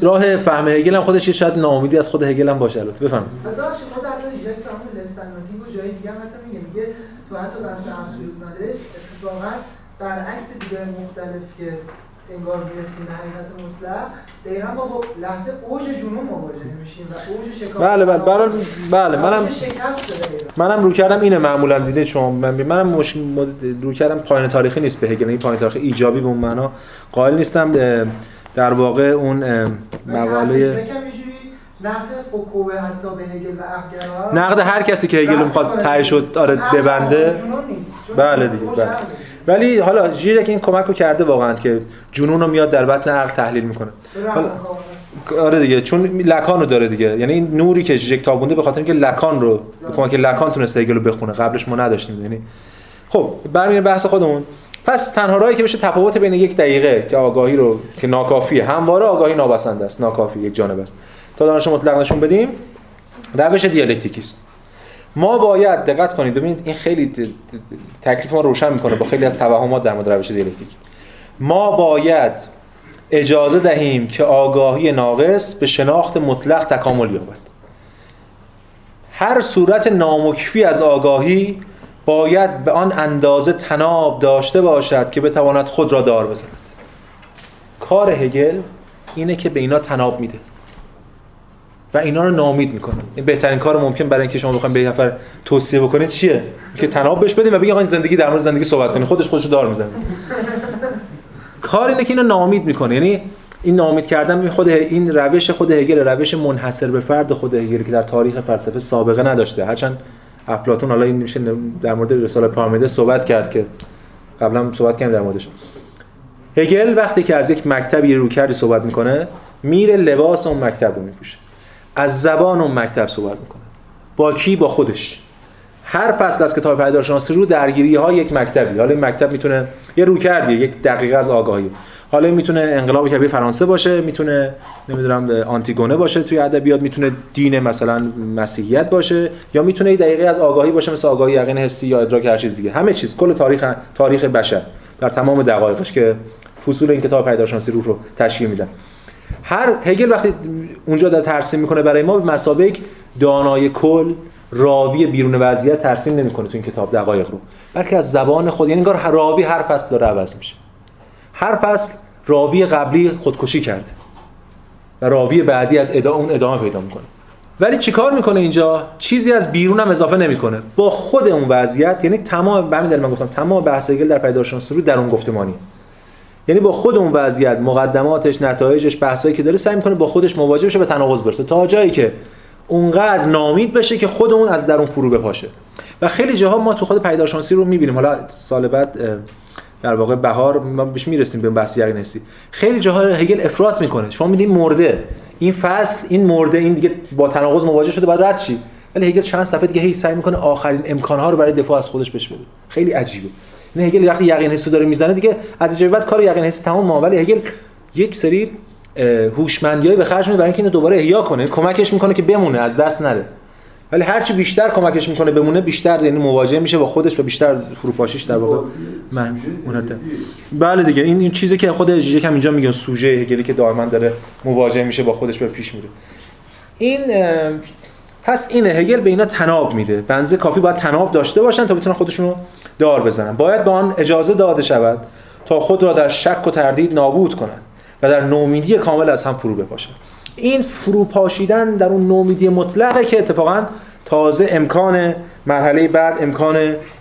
راه فهم هگل هم خودش یه شاید ناامیدی از خود هگل هم باشه البته بفهم ببخشید خود و جای دیگه هم حتی میگه میگه تو حتی بحث نالج اتفاقا برعکس دیدگاه مختلف که انگار می‌رسیم به حقیقت مطلق. دقیقا با با لحظه اوج جنون مواجه میشیم و اوج شکاف بله بله بله بله منم شکست منم رو کردم اینه معمولا دیده شما من منم مش... رو کردم پایان تاریخی نیست به هگل. این پایان تاریخی ایجابی به اون معنا قائل نیستم. در واقع اون مقاله نقد فوکو حتی به هگل و احگرا نقد هر کسی که هگل می‌خواد ته شد آره ببنده. بله دیگه بله. ولی حالا ژیرک این کمک رو کرده واقعا که جنون رو میاد در بطن عقل تحلیل می‌کنه. حالا آره دیگه چون لکان رو داره دیگه. یعنی این نوری که ژیک تابونده به خاطر اینکه لکان رو به کمک لکان تونسته هگل رو بخونه. قبلش ما نداشتیم. یعنی خب برمیگردیم بحث خودمون. پس تنها راهی که بشه تفاوت بین یک دقیقه که آگاهی رو که ناکافیه. همواره آگاهی نابسنده است. ناکافی یک جانب است. تا دانش مطلق نشون بدیم. روش دیالکتیکی است ما باید دقت کنید ببینید این خیلی تکلیف ما روشن می‌کنه با خیلی از توهمات در مورد روش دیالکتیک ما باید اجازه دهیم که آگاهی ناقص به شناخت مطلق تکامل یابد. هر صورت نامکفی از آگاهی باید به آن اندازه تناب داشته باشد که بتواند خود را دار بزند. کار هگل اینه که به اینا تناب میده. و اینا رو نامید می‌کنه. این بهترین کار ممکن برای اینکه شما بخواید به نفر توصیه بکنید چیه؟ که تناب بهش بدین و بگین آقا این زندگی در مورد زندگی صحبت کنید. خودش خودشو دار می‌زنه. کار اینه که اینو نامید می‌کنه. یعنی این نامید کردن خود این روش خود هگل روش منحصر به فرد خود هگل که در تاریخ فلسفه سابقه نداشته. هرچند افلاطون حالا این میشه در مورد رساله پارمیده صحبت کرد که قبلا صحبت کردیم در موردش. هگل وقتی که از یک مکتبی رو کردی صحبت می‌کنه میره لباس اون مکتب رو میپوشه. از زبان اون مکتب صحبت می‌کنه. با کی؟ با خودش. هر فصل از کتاب پدیدارشناسی رو درگیری ها یک مکتبی. حالا این مکتب می‌تونه یه رو کردیه یک دقیقه از آگاهی. حالا می‌تونه انقلاب کبیر فرانسه باشه می‌تونه نمی‌دونم آنتیگونه باشه توی ادبیات می‌تونه دین مثلا مسیحیت باشه یا می‌تونه یه دقیقه از آگاهی باشه مثل آگاهی یقین حسی یا ادراک هر چیز دیگه. همه چیز. کل تاریخ تاریخ بشر. در تمام دقایقش که فصول این کتاب پیداشناسی روح رو تشکیل میدن. هر هگل وقتی اونجا در ترسیم می‌کنه برای ما به مسابق دانای کل راوی بیرون وضعیت ترسیم نمی‌کنه تو این کتاب دقایق رو. بلکه از زبان خود یعنی انگار راوی هر فصل داره عوض میشه. هر فصل راوی قبلی خودکشی کرد و راوی بعدی از ادا اون ادامه پیدا می‌کنه. ولی چیکار می‌کنه اینجا؟ چیزی از بیرون هم اضافه نمی‌کنه. با خود اون وضعیت یعنی تمام به همین من گفتم تمام بحث هگل در پیدایشناسی رو در اون گفتمانی یعنی با خود اون وضعیت مقدماتش نتایجش بحثایی که داره سعی می‌کنه با خودش مواجه بشه به تناقض برسه. تا جایی که اونقدر نامید بشه که خود اون از درون فرو بپاشه. و خیلی جاها ما تو خود پیداشناسی رو می‌بینیم. حالا سال بعد در واقع بهار ما بهش می‌رسیم به بحث یقینسی خیلی جاها هگل افراط می‌کنه. شما میدین مرده. این فصل این مرده این دیگه با تناقض مواجه شده بعد رد ولی هگل چند صفحه دیگه هی سعی می‌کنه آخرین امکانها رو برای دفاع از خودش بهش بده. خیلی عجیبه. این هگل وقتی یقین حسی داره می‌زنه دیگه از اینجا بعد کار یقین حسی تمام ما ولی هگل یک سری هوشمندیای به خرج میده برای اینکه اینو دوباره احیا کنه کمکش می‌کنه که بمونه از دست نره. ولی هرچی بیشتر کمکش می‌کنه بمونه بیشتر یعنی مواجه میشه با خودش و بیشتر فروپاشیش در واقع. من بله دیگه این این چیزی که خود یکم اینجا میگن سوژه هگلی که دائما داره مواجه میشه با خودش به پیش میره. این پس این هگل به اینا تناب میده. بنزه کافی باید تناب داشته باشن تا بتونن خودشونو دار بزنن. باید به آن اجازه داده شود تا خود را در شک و تردید نابود کنند و در نومیدی کامل از هم فرو بپاشند. این فروپاشیدن در اون نومیدی مطلقه که اتفاقا تازه امکان مرحله بعد امکان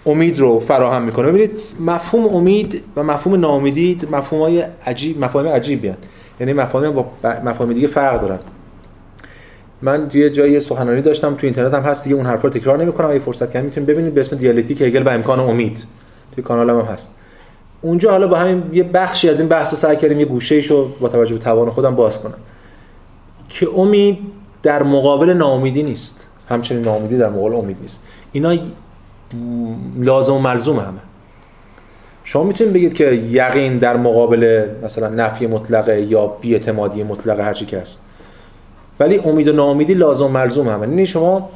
امید رو فراهم می‌کنه. ببینید مفهوم امید و مفهوم ناامیدی مفهوم عجیب مفاهیم عجیبی یعنی مفاهیم با مفاهیم دیگه فرق دارن. من توی جایی سخنرانی داشتم تو اینترنت هم هست دیگه اون حرفا رو تکرار نمی‌کنم. اگه فرصت کنید می‌تونید ببینید. به اسم دیالکتیک هگل و امکان امید. توی کانالم هم هست. اونجا حالا با همین یه بخشی از این بحث رو سعی کردیم یه گوشه‌ایشو با توجه به توان خودم باز کنم. که امید در مقابل ناامیدی نیست. همچنین ناامیدی در مقابل امید نیست. اینا لازم و ملزوم همه. شما می‌تونید بگید که یقین در مقابل مثلا نفی مطلقه یا بیاعتمادی مطلقه هر چی که هست. ولی امید و ناامیدی لازم و ملزوم همه. یعنی شما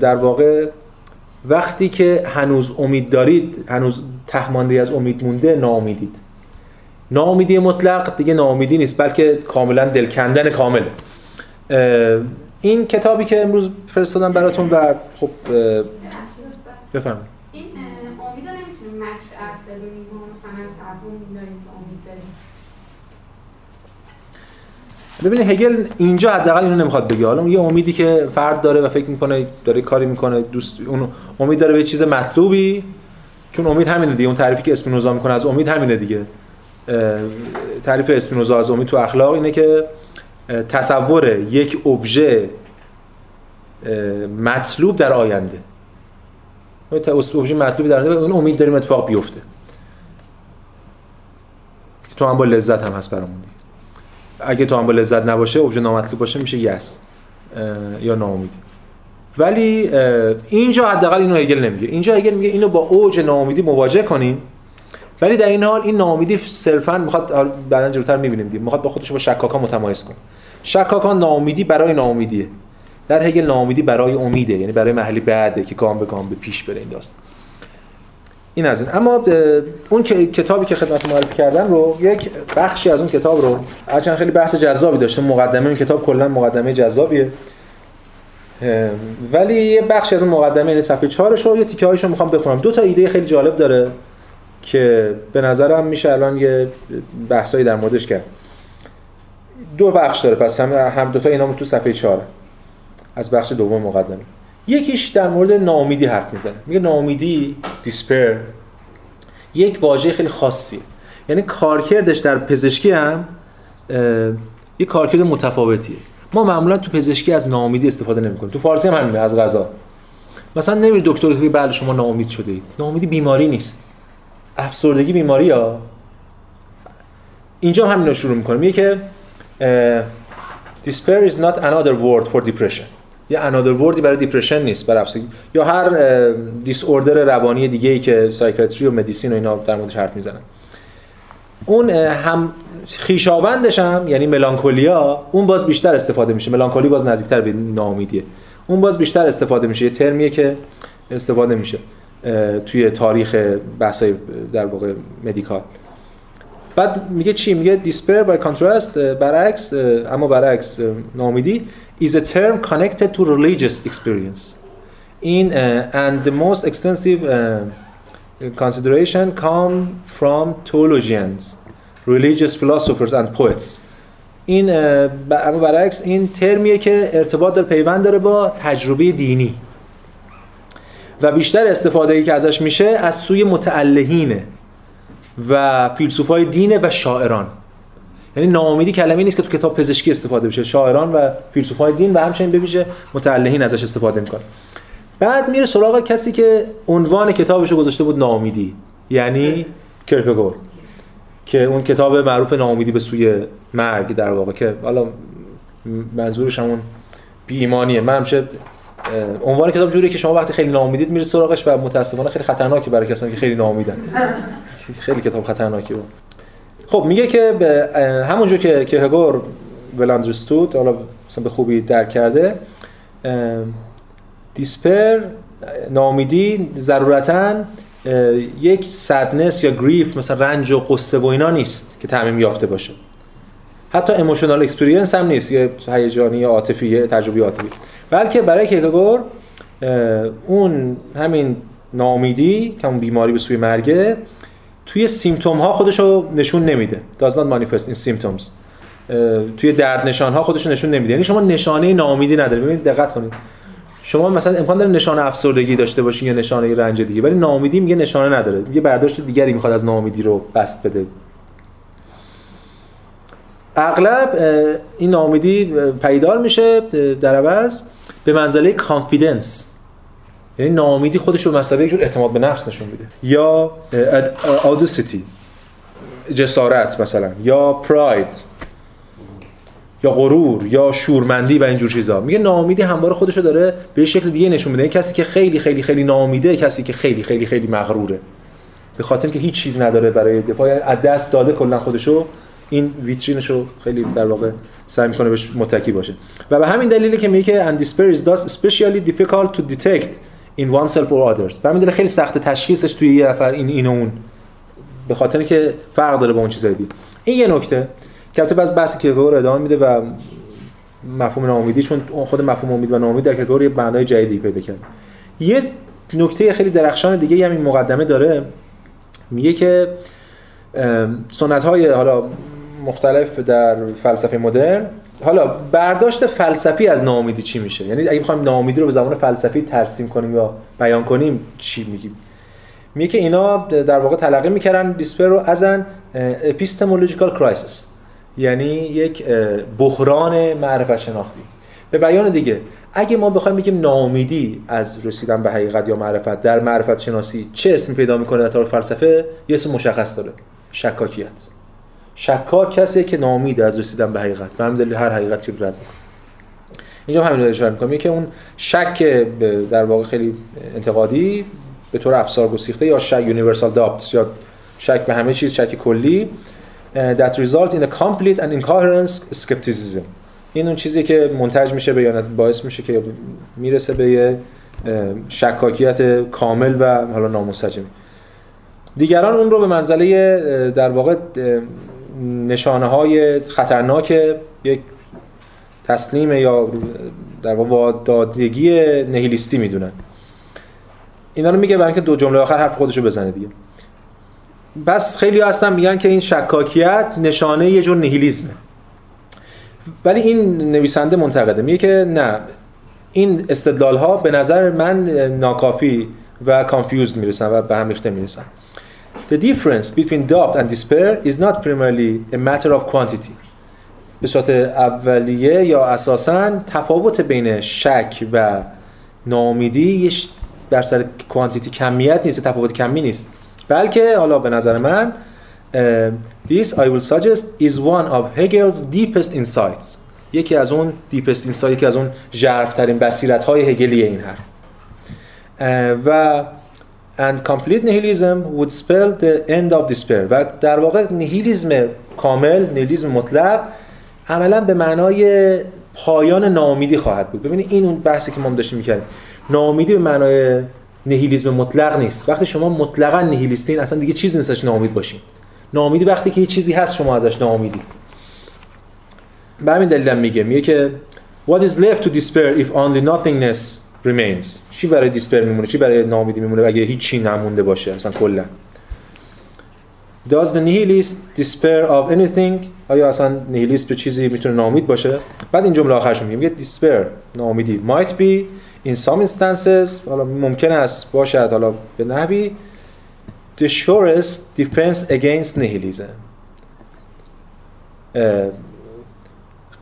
در واقع وقتی که هنوز امید دارید هنوز تهمانده از امید مونده ناامیدید. ناامیدی مطلق دیگه ناامیدی نیست بلکه کاملا دلکندن کامل این کتابی که امروز فرستادم براتون و خب بفرمایید. این امید رو نمی‌تونیم مچ داریم مثلا داریم که امید داریم. ببینید هگل اینجا حداقل اینو نمی‌خواد بگه. حالا یه امیدی که فرد داره و فکر می‌کنه داره کاری می‌کنه دوست اون امید داره به چیز مطلوبی. چون امید همینه دیگه. اون تعریفی که اسپینوزا می‌کنه از امید همینه دیگه. تعریف اسپینوزا از امید تو اخلاق اینه که تصور یک ابژه مطلوب در آینده. ابژه مطلوبی در آینده اون امید داریم اتفاق بیفته. تو هم با لذت هم هست برامون اگه تو هم با لذت نباشه ابژه نامطلوب باشه میشه یس یا ناامیدی. ولی اینجا حداقل اینو هگل نمیگه. اینجا هگل میگه اینو با اوج ناامیدی مواجه کنیم. ولی در این حال این ناامیدی صرفا می‌خواد بعدا جلوتر می‌بینیم دیگه. می‌خواد با خودش با شکاکا متمایز کنه. شکاکا ناامیدی برای ناامیدیه. در هگل ناامیدی برای امیده. یعنی برای مرحله بعده که گام به گام به پیش بره این داستان. این از این. اما اون کتابی که خدمت معرفی کردم رو یک بخشی از اون کتاب رو هرچند خیلی بحث جذابی داشته مقدمه این کتاب کلا مقدمه جذابیه. ولی یه بخشی از اون مقدمه یعنی صفحه 4 رو یه تیکه هایشو می‌خوام بخونم. دو تا ایده خیلی جالب داره که به نظرم میشه الان یه بحثایی در موردش کرد. دو بخش داره پس هم هم دو تا اینا تو صفحه 4 از بخش دوم مقدمه. یکیش در مورد ناامیدی حرف می‌زنه. میگه ناامیدی دیسپر یک واژه خیلی خاصیه. یعنی کارکردش در پزشکی هم یه کارکرد متفاوتیه. ما معمولا تو پزشکی از ناامیدی استفاده نمی‌کنیم. تو فارسی هم همینه از غذا. مثلا نمیری دکتر که بله شما ناامید شده اید ناامیدی بیماری نیست. افسردگی بیماری ها اینجا هم همین رو شروع می‌کنه. میگه که despair is not another word for depression. یه another wordی برای depression نیست برای افسردگی. یا هر disorder روانی دیگه ای که psychiatry و medicine و اینا در موردش حرف می‌زنن. اون هم خویشاوندش هم یعنی melancholia اون باز بیشتر استفاده میشه. melancholy باز نزدیکتر به ناامیدیه. اون باز بیشتر استفاده میشه. یه ترمیه که استفاده میشه توی تاریخ بحثای در واقع مدیکال بعد میگه چی؟ میگه by contrast اه، برعکس اما برعکس اه، ناامیدی. Is a term connected to religious experience in uh, and the most extensive uh, consideration come from theologians religious philosophers and poets این اما برعکس این ترمیه که ارتباط داره پیوند داره با تجربه دینی و بیشتر استفاده ای که ازش میشه از سوی متعلهینه و فیلسوفای دینه و شاعران یعنی ناامیدی کلمه نیست که تو کتاب پزشکی استفاده بشه شاعران و فیلسوفای دین و همچنین ببیشه متعلهین ازش استفاده می‌کنه بعد میره سراغ کسی که عنوان کتابش رو گذاشته بود ناامیدی یعنی کرکگور که اون کتاب معروف ناامیدی به سوی مرگ در واقع که حالا منظورش همون بی ایمانیه من همیشه اه، عنوان کتاب جوریه که شما وقتی خیلی ناامیدید میرید سراغش و متاسفانه خیلی خطرناکه برای کسانی که خیلی ناامیدن. خیلی کتاب خطرناکی بود خب میگه که همونجور که کیرکگور well understood حالا مثلا به خوبی درک کرده دیسپر ناامیدی ضرورتا یک سدنس یا گریف مثلا رنج و قصه و اینا نیست که تعمیم یافته باشه. حتی emotional experience هم نیست یه هیجانی یا عاطفی تجربه عاطفی. بلکه برای اه، اون همین ناامیدی که اون بیماری به سوی مرگه توی symptom ها خودش رو نشون نمیده. Does not manifest in symptoms. توی درد نشان ها خودش نشون نمیده. یعنی شما نشانه ناامیدی نداره ببینید دقت کنید. شما مثلا امکان داره نشانه افسردگی داشته باشین یا نشانه رنج دیگه ولی ناامیدی میگه نشانه نداره. یه برداشت دیگری می‌خواد از ناامیدی رو بسط بده. اغلب این ناامیدی پیدار میشه در عوض به منزله کانفیدنس یعنی ناامیدی خودش رو یک جور اعتماد به نفس نشون میده. یا اودوسیتی جسارت مثلا یا پراید یا غرور یا شورمندی و اینجور چیزا. میگه ناامیدی همواره رو داره به شکل دیگه نشون میده. یعنی کسی که خیلی خیلی خیلی ناامیده کسی که خیلی خیلی خیلی مغروره. به خاطر که هیچ چیز نداره برای دفاع. یعنی از دست داده کلا خودشو این ویترینش رو خیلی در واقع سعی می‌کنه بهش متکی باشه. و به همین دلیله که میگه که and despair is thus especially difficult in oneself or others. به همین خیلی سخت تشخیصش توی یه نفر این این اون. به خاطر که فرق داره با اون چیزای دیگه. این یه نکته که البته بعد بحث کیرکگور ادامه میده و مفهوم ناامیدی چون خود مفهوم امید و ناامید در یه معنای جدیدی پیدا کرد. یه نکته خیلی درخشان دیگه هم این مقدمه داره. میگه که سنت های حالا مختلف در فلسفه مدرن حالا برداشت فلسفی از ناامیدی چی میشه؟ یعنی اگه بخوایم ناامیدی رو به زبان فلسفی ترسیم کنیم یا بیان کنیم چی میگیم؟ میگه که اینا در واقع تلقی می‌کردن despair رو as an epistemological crisis. یعنی یک بحران معرفت شناختی. به بیان دیگه اگه ما بخوایم بگیم ناامیدی از رسیدن به حقیقت یا معرفت در معرفت شناسی چه اسمی پیدا می‌کنه در تاریخ فلسفه؟ یه اسم مشخص داره شکاکیت. شکاک کسی که ناامیده از رسیدن به حقیقت. به همین هر حقیقتی رو رد می‌کنه. اینجا همین رو اشاره می‌کنم. که اون شک در واقع خیلی انتقادی به طور افسار گسیخته یا شک یونیورسال دابت یا شک به همه چیز شک کلی that result in a complete and incoherent skepticism. این اون چیزی که منتج میشه به باعث میشه که می‌رسه به یه شکاکیت کامل و حالا نامنسجمی دیگران اون رو به منزله در واقع نشانه های خطرناک یک تسلیم یا در واقع وادادگی نهیلیستی می‌دونن. اینا رو میگه برای اینکه دو جمله آخر حرف خودشو بزنه دیگه. پس خیلی هستن میگن که این شکاکیت نشانه یه جور نهیلیزمه ولی این نویسنده منتقده. میگه که نه. این استدلال ها به نظر من ناکافی و کانفیوزد می‌رسن و به هم ریخته می‌رسن. The difference between doubt and despair is not primarily a matter of quantity. به صورت اولیه یا اساسا تفاوت بین شک و ناامیدی در سر کوانتیتی کمیت نیست تفاوت کمی نیست. بلکه حالا به نظر من this I will suggest is one of Hegel's deepest insights. یکی از اون deepest insight یکی از اون ژرفترین بصیرت های هگلی این حرف. و and complete nihilism would spell the end of despair. و در واقع نیهیلیزم کامل نیهیلیزم مطلق عملا به معنای پایان ناامیدی خواهد بود. ببینید این اون بحثی که ما داشتیم می‌کردیم. ناامیدی به معنای نیهیلیزم مطلق نیست. وقتی شما مطلقا نیهیلیستین اصلا دیگه چیزی نیستش ناامید باشین. ناامیدی وقتی که یه چیزی هست شما ازش ناامیدی. به همین دلیل هم میگه. میگه که What is left to despair if only nothingness remains. چی برای دیسپر میمونه؟ چی برای ناامیدی میمونه اگه هیچی نمونده باشه؟ اصلا کلا. Does the nihilist despair of anything? آیا اصلا نیهیلیست به چیزی می‌تونه ناامید باشه؟ بعد این جمله آخرش میگه میگه despair ناامیدی. Might be in some instances حالا ممکن است باشد. حالا به نحوی the surest defense against nihilism.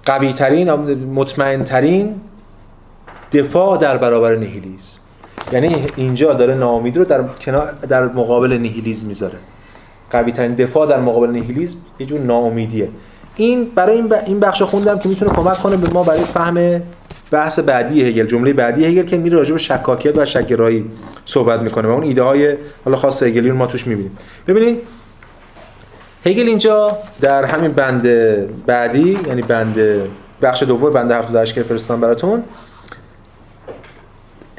قوی ترین مطمئن ترین دفاع در برابر نیهیلیسم یعنی اینجا داره ناامیدی رو در در مقابل نیهیلیسم می‌ذاره. قوی ترین دفاع در مقابل نیهیلیسم یه جور ناامیدیه. این برای این این بخش خوندم که می‌تونه کمک کنه به ما برای فهم بحث بعدی هگل جمله بعدی هگل که میره راجع به شکاکیت و شکگرایی صحبت می‌کنه و اون ایده های حالا خاص رو ما توش می‌بینیم. ببینید هگل اینجا در همین بند بعدی یعنی بند بخش دوم بند 78 که فرستادم براتون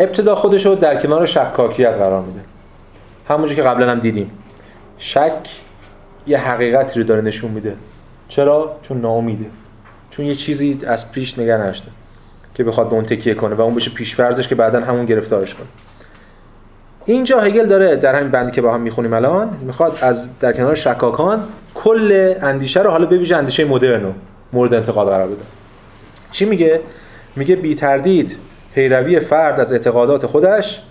ابتدا خودش رو در کنار شکاکیت قرار میده. همونجوری که قبلا هم دیدیم. شک یه حقیقتی رو داره نشون میده. چرا؟ چون ناامیده. چون یه چیزی از پیش نگه نشده که بخواد به اون تکیه کنه و اون بشه پیش‌فرضش که بعدا همون گرفتارش کنه. اینجا هگل داره در همین بندی که با هم می‌خونیم الان می‌خواد از در کنار شکاکان کل اندیشه رو حالا به ویژه اندیشه مدرن رو مورد انتقاد قرار بده. چی میگه؟ میگه بی تردید پیروی فرد از اعتقادات خودش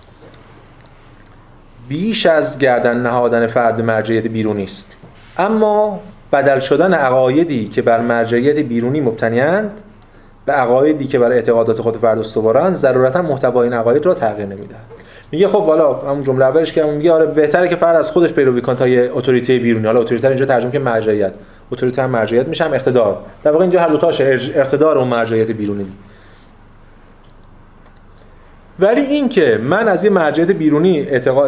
بیش از گردن نهادن فرد مرجعیت بیرونی است. اما بدل شدن عقایدی که بر مرجعیت بیرونی مبتنیاند به عقایدی که بر اعتقادات خود فرد استوارند ضرورتا محتوای این عقاید را تغییر نمی‌دهد. میگه خب حالا همون جمله اولش که میگه آره بهتره که فرد از خودش پیروی کنه تا یه اتوریته بیرونی. حالا اتوریته اینجا ترجمه که مرجعیت. اتوریته هم مرجعیت میشه هم اقتدار. در واقع اینجا هر دو تاشه اقتدار اون مرجعیت بیرونی. ولی این که من از یه مرجعیت بیرونی اعتقا...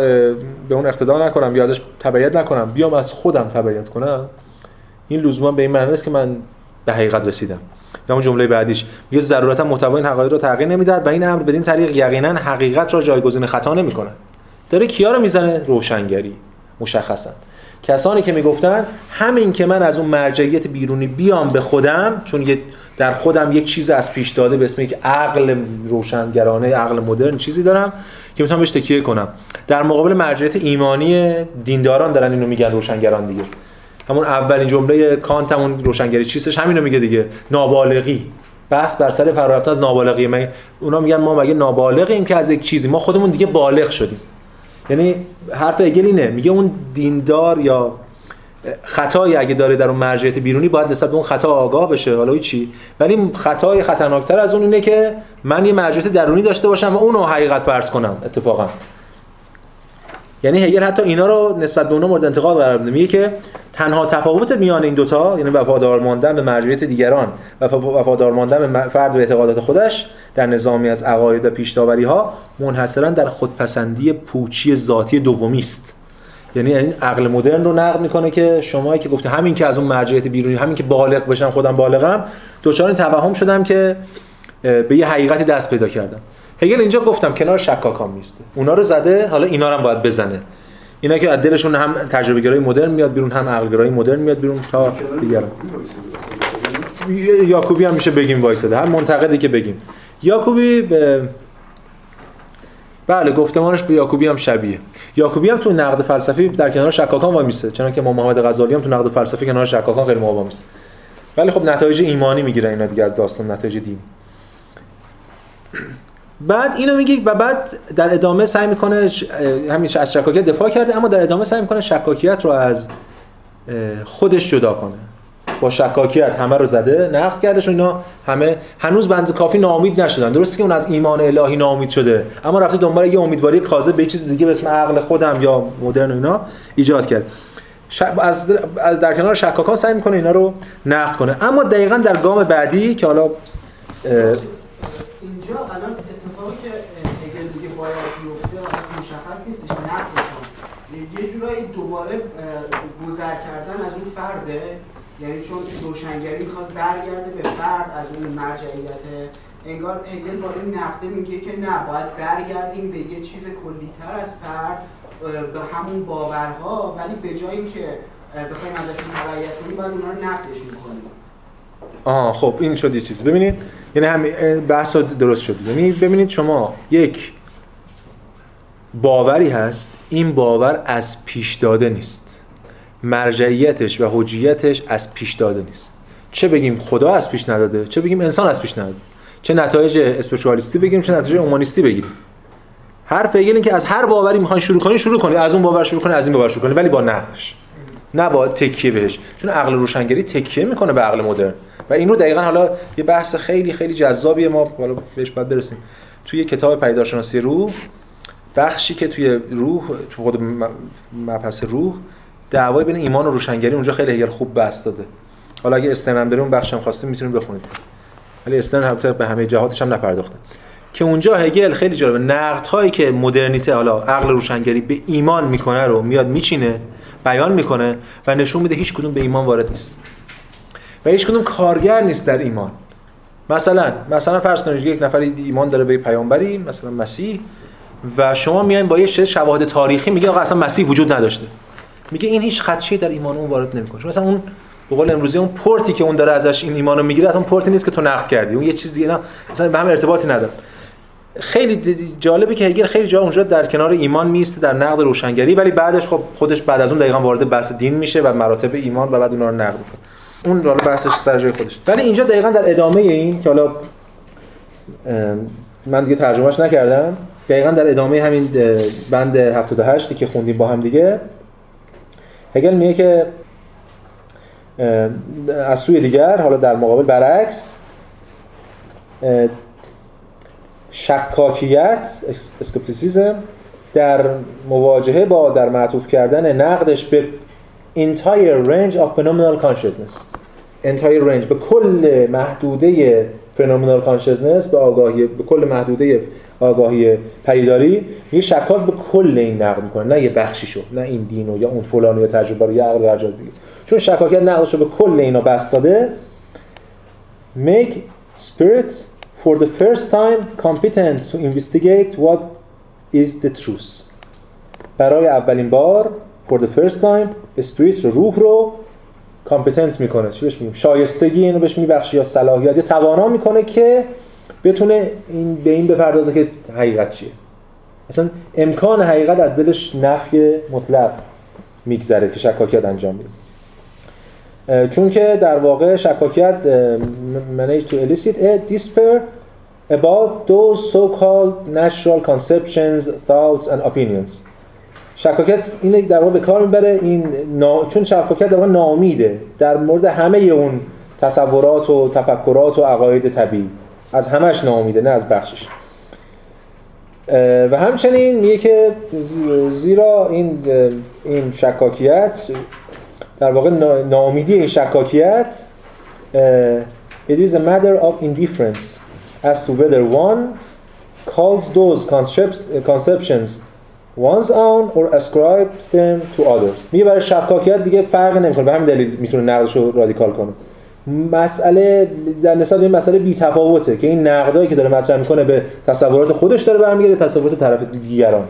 به اون اقتدا نکنم یا ازش تبعیت نکنم بیام از خودم تبعیت کنم این لزوما به این معنی نیست که من به حقیقت رسیدم. یا اون جمله بعدیش میگه ضرورتا محتوای این حقایق رو تغییر نمی‌دهد و این امر بدین طریق یقینا حقیقت را جایگزین خطا نمی‌کنه داره کیا رو می‌زنه؟ روشنگری مشخصا. کسانی که می‌گفتن همین که من از اون مرجعیت بیرونی بیام به خودم چون یه در خودم یک چیز از پیش داده به اسم یک عقل روشنگرانه عقل مدرن چیزی دارم که می‌تونم بهش تکیه کنم. در مقابل مرجعیت ایمانی دینداران دارن اینو میگن روشنگران دیگه. همون اولین جمله کانت همون روشنگری چیستش همینو میگه دیگه. نابالغی. بحث بر سر فرارفتن از نابالغی. من اونا میگن ما مگه نابالغیم که از یک چیزی؟ ما خودمون دیگه بالغ شدیم. یعنی حرف هگل اینه. میگه اون دیندار یا خطایی اگه داره در اون مرجعیت بیرونی باید نسبت به اون خطا آگاه بشه. حالا چی ولی خطای خطرناکتر از اون اینه که من یه مرجعیت درونی داشته باشم و اونو حقیقت فرض کنم اتفاقا. یعنی هگل حتی اینا رو نسبت به اونا مورد انتقاد قرار میده. میگه که تنها تفاوت میان این دوتا یعنی وفادار ماندن به مرجعیت دیگران و وفادار ماندن به فرد و اعتقادات خودش در نظامی از عقاید و پیش‌داوری ها منحصرا در خودپسندی پوچی ذاتی دومی است یعنی عقل مدرن رو نقد می‌کنه که شمایی که گفته همین که از اون مرجعیت بیرونی همین که بالغ بشم خودم بالغم دوچار این توهم شدم که به یه حقیقتی دست پیدا کردم. هگل اینجا گفتم کنار شکاکان میسته اونا رو زده حالا اینا هم باید بزنه. اینا که از دلشون هم تجربه گرایی مدرن میاد بیرون هم عقل گرایی مدرن میاد بیرون تا دیگران. یاکوبی هم میشه بگیم وایساده. هر منتقدی که بگیم. یاکوبی به بله گفتمانش به یاکوبی هم شبیه. یاکوبی هم تو نقد فلسفی در کنار شکاکان وای میسه چون که محمد غزالی هم تو نقد فلسفی کنار شکاکان خیلی موافق میسه ولی خب نتایج ایمانی می‌گیره اینا دیگه از داستان نتایج دینی بعد اینو میگه و بعد در ادامه سعی می‌کنه همین از شکاکیت دفاع کرده اما در ادامه سعی می‌کنه شکاکیت رو از خودش جدا کنه. با شکاکیت همه رو زده نقد کردش اینا همه. هنوز بنز کافی ناامید نشدن. درسته که اون از ایمان الهی ناامید شده اما رفته دنبال یه امیدواری کاذب به چیز دیگه به اسم عقل خودم یا مدرن و اینا ایجاد کرد. ش... از... در کنار شکاکان سعی می‌کنه اینا رو نقد کنه. اما دقیقا در گام بعدی که حالا. اینجا الان اتفاقی که هگل دیگه باید بیفته مشخص نیستش نقدشون یه جورایی دوباره گذر کردن از اون فرده. یعنی چون روشنگری می‌خواد برگرده به فرد از اون مرجعیت انگار هگل با این نقده میگه که نه باید برگردیم به یه چیز کلیتر از فرد به همون باورها. ولی به جای اینکه بخوایم ازشون تبعیت کنیم باید اونها رو نقدشون کنیم. آها خب این شد یه چیزی ببینید یعنی هم بحث درست شد. یعنی ببینید شما یک باوری هست این باور از پیش داده نیست. مرجعیتش و حجیتش از پیش داده نیست. چه بگیم خدا از پیش نداده چه بگیم انسان از پیش نداده. چه نتایج اسپریچوالیستی بگیریم چه نتایج اومانیستی بگیریم. حرف هگل این که از هر باوری می‌خوان شروع کنین شروع کنید از اون باور شروع کنید از این باور شروع کنید ولی با نقدش. نه با تکیه بهش. چون عقل روشنگری تکیه می‌کنه به عقل مدرن. و این رو دقیقا حالا یه بحث خیلی خیلی جذابیه. ما حالا بهش باید برسیم. توی کتاب پیدارشناسی روح بخشی که توی روح تو خود مبحث روح دعوای بین ایمان و روشنگری اونجا خیلی هگل خوب بحث داده. حالا اگه استنم داریم اون بخشم خواستیم می‌تونید بخونید ولی استن البته به همه جهاتش هم نپرداخته. که اونجا هگل خیلی جالبه. نقد هایی که مدرنیته حالا عقل روشنگری به ایمان می‌کنه رو میاد میچینه بیان می‌کنه و نشون میده هیچ کدوم به ایمان وارد نیست. و هیچ کدوم کارگر نیست در ایمان. مثلا مثلا فرض کنید یک نفر ایمان داره به پیامبری مثلا مسیح و شما میایم با یه شواهد تاریخی میگه آقا اصلا مسیح وجود نداشته. میگه این هیچ خدشه در ایمان اون وارد نمی‌کنه. مثلا اون به قول امروزی اون پورتی که اون داره ازش این ایمانو می‌گیره اصلا پورتی نیست که تو نقد کردی. اون یه چیز دیگه نه. مثلا به هم ارتباطی نداره. خیلی جالبه که هگل خیلی جا اونجا در کنار ایمان میسته در نقد روشنگری ولی بعدش خب خودش بعد از اون دقیقا وارد بحث دین میشه و مراتب ایمان و بعد اونها رو نقد می‌کنه. اون حالا بحثش سر جای خودش. ولی اینجا دقیقا در ادامه این که حالا من دیگه ترجمهش نکردم. دقیقا در ادامه همین بند 78 که خوندیم با هم دیگه هگل میگه که از سوی دیگر حالا در مقابل برعکس شکاکیت اسکپتیسیزم در مواجهه با در معطوف کردن نقدش به entire range of phenomenal consciousness. entire range به کل محدوده phenomenal consciousness به آگاهی به کل محدوده آگاهی پیداری یه شکاک به کل این نقد می‌کنه نه یه بخشیشو نه این دینو یا اون فلانو یا تجربه رو یا عقل هر دیگه. چون شکاکیت نقدشو به کل اینا بست داده make spirit for the first time competent to investigate what is the truth. برای اولین بار for the first time spirit رو روح رو کامپتنت می‌کنه. چی بهش میگیم؟ شایستگی اینو بهش میبخشه یا صلاحیت یا توانا می‌کنه که بتونه این به این بپردازه که حقیقت چیه. اصلا امکان حقیقت از دلش نفی مطلق میگذره که شکاکیت انجام میده چون که در واقع شکاکیت manage to elicit a despair about those so-called natural conceptions, thoughts and opinions. شکاکیت این در واقع به کار می‌بره این نا... چون شکاکیت در واقع نامیده در مورد همه اون تصورات و تفکرات و عقاید طبیعی. از همش نامیده نه از بخشش. و همچنین میگه که زیرا این این شکاکیت در واقع ناامیدی این شکاکیت it is a matter of indifference as to whether one calls those conceptions one's own or ascribes them to others. میگه برای شکاکیت دیگه فرق نمی‌کنه. به همین دلیل می‌تونه نقدش رو رادیکال کنه. مسئله در نسبت این مسئله بی تفاوته که این نقدایی که داره مطرح می‌کنه به تصورات خودش داره برمیگرده تصورات طرف دیگران.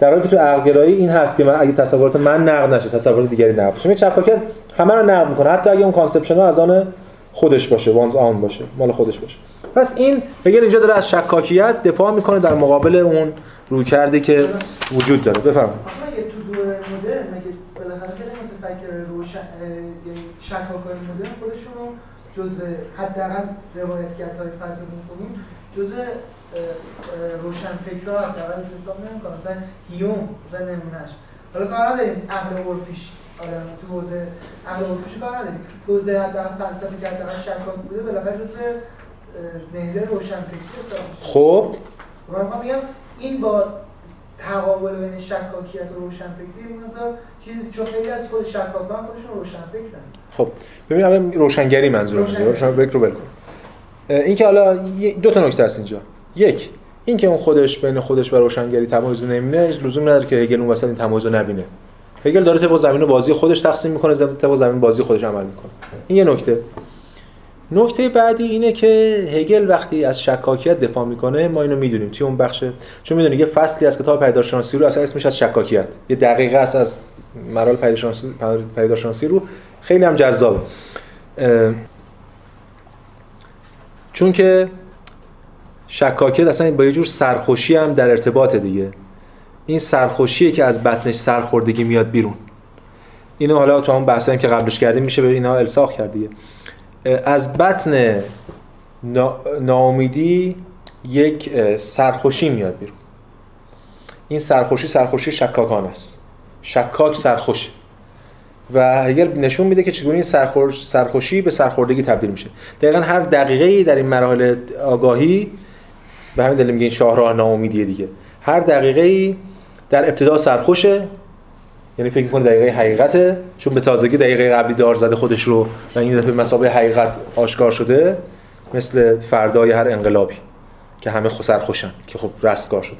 در حالی که تو عقلگرایی این هست که من اگه تصورات من نقد نشه تصورات دیگری نقد بشه شکاکیت همه رو نقد می‌کنه. حتی اگه اون conception ها از آن خودش باشه وانز آن باشه مال خودش باشه. پس این اگر اینجا داره از شکاکیت دفاع می‌کنه در مقابل اون رویکردی که وجود داره. بفرمایید. تو دوره مدرن مگه بالاخره متفکر روشن یعنی شکاکای مدرن خودشون رو جزء حداقل روایتگرد های فلسفه می‌خونیم. جزء روشن فکرها حداقل حساب نمی‌کنه مثلا هیوم مثلا نمونهش حالا کار نداریم. عقل عرفیش. حالا تو حوزه عقل عرفیش کار نداریم. حوزه حداقل فلسفی که حداقل شکاک بوده بالاخره جزء نهده روشنفکری خب. من بگم این با تقابل بین شکاکیت و روشنفکری مقدار چیزی چون خیلی از خود شکاکان خودشون روشنفکرن خب ببین اول روشنگری منظورم روشنگری. روشن فکر رو بکن این که حالا دو تا نکته هست اینجا. یک این که اون خودش بین خودش و روشنگری تمایز نمی‌بینه لزوم نداره که هگل اون وسط این تمایز رو نبینه. هگل داره طبق زمین بازی خودش تقسیم می‌کنه طبق زمین بازی خودش عمل می‌کنه. این یه نکته. نکته بعدی اینه که هگل وقتی از شکاکیت دفاع می‌کنه ما اینو می‌دونیم توی اون بخش چون می‌دونی یه فصلی از کتاب پیداشناسی رو اصلا اسمش از شکاکیت یه دقیقه است از مراحل پیداشناسی پیداشناسی رو خیلی هم جذابه. اه، چون که شکاکیت اصلا با یه جور سرخوشی هم در ارتباط دیگه. این سرخوشیه که از بطنش سرخوردگی میاد بیرون. اینو حالا تو همون بحثایی که قبلش کردیم میشه به اینا الساق کرد دیگه. از بطن نا- ناامیدی یک سرخوشی میاد بیرون. این سرخوشی سرخوشی شکاکان است. شکاک سرخوشه. و هگل نشون میده که چگونه این سرخوش سرخوشی به سرخوردگی تبدیل میشه. دقیقا هر دقیقه در این مراحل آگاهی به همین دلیل میگه این شاهراه ناامیدیه دیگه. هر دقیقه در ابتدا سرخوشه یعنی فکر می‌کنه دقیقه حقیقته؟ چون به تازگی دقیقه قبلی دار زده خودش رو و این دفعه مسابقه حقیقت آشکار شده مثل فردای هر انقلابی که همه خو- سرخوشن که خب رستگار شدن.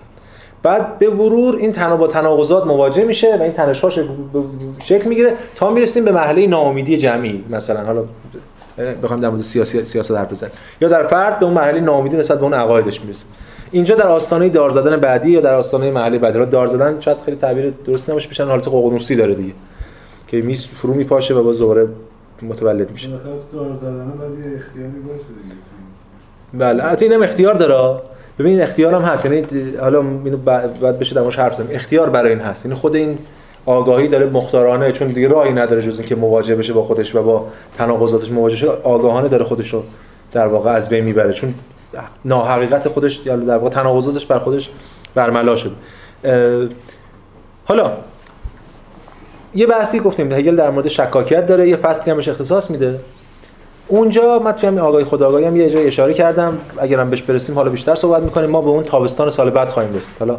بعد به مرور این تنها با تناقضات مواجه میشه و این تنش‌ها شکل, می‌گیره تا می‌رسیم به مرحله ناامیدی جمعی مثلا. حالا بخوایم در مورد سیاسی سیاست حرف بزنیم. یا در فرد به اون مرحله ناامیدی نسبت به اون عقایدش می‌رسیم. اینجا در آستانه دار زدن بعدی یا در آستانه مرحله بعدی؟ را دار زدن شاید خیلی تعبیر درست نباشه میشن حالت ققنوسی داره دیگه. که میز فرو میپاشه و باز دوباره متولد میشه. دار زدن باید یه اختیاری باشه دیگه. بله. اینم اختیار داره. ببین این اختیار هم هست. یعنی حالا اینو بعد بشه موردش حرف بزنیم. اختیار برای این هست. یعنی خود این آگاهی داره مختارانه چون دیگه راهی نداره جز اینکه مواجه بشه با خودش و با تناقضاتش مواجه شه. آگاهانه داره خودش رو در واقع از بین می‌بره. چون ناحقیقت خودش یا در واقع تناقضاتش بر خودش برملا شد. حالا یه بحثی گفتیم هگل در مورد شکاکیت داره یه فصلی هم بهش اختصاص میده. اونجا من توی همین آگاهی خودآگاهی هم یه جای اشاره کردم اگرم بهش برسیم حالا بیشتر صحبت می‌کنیم. ما به اون تابستان سال بعد خواهیم رسید. حالا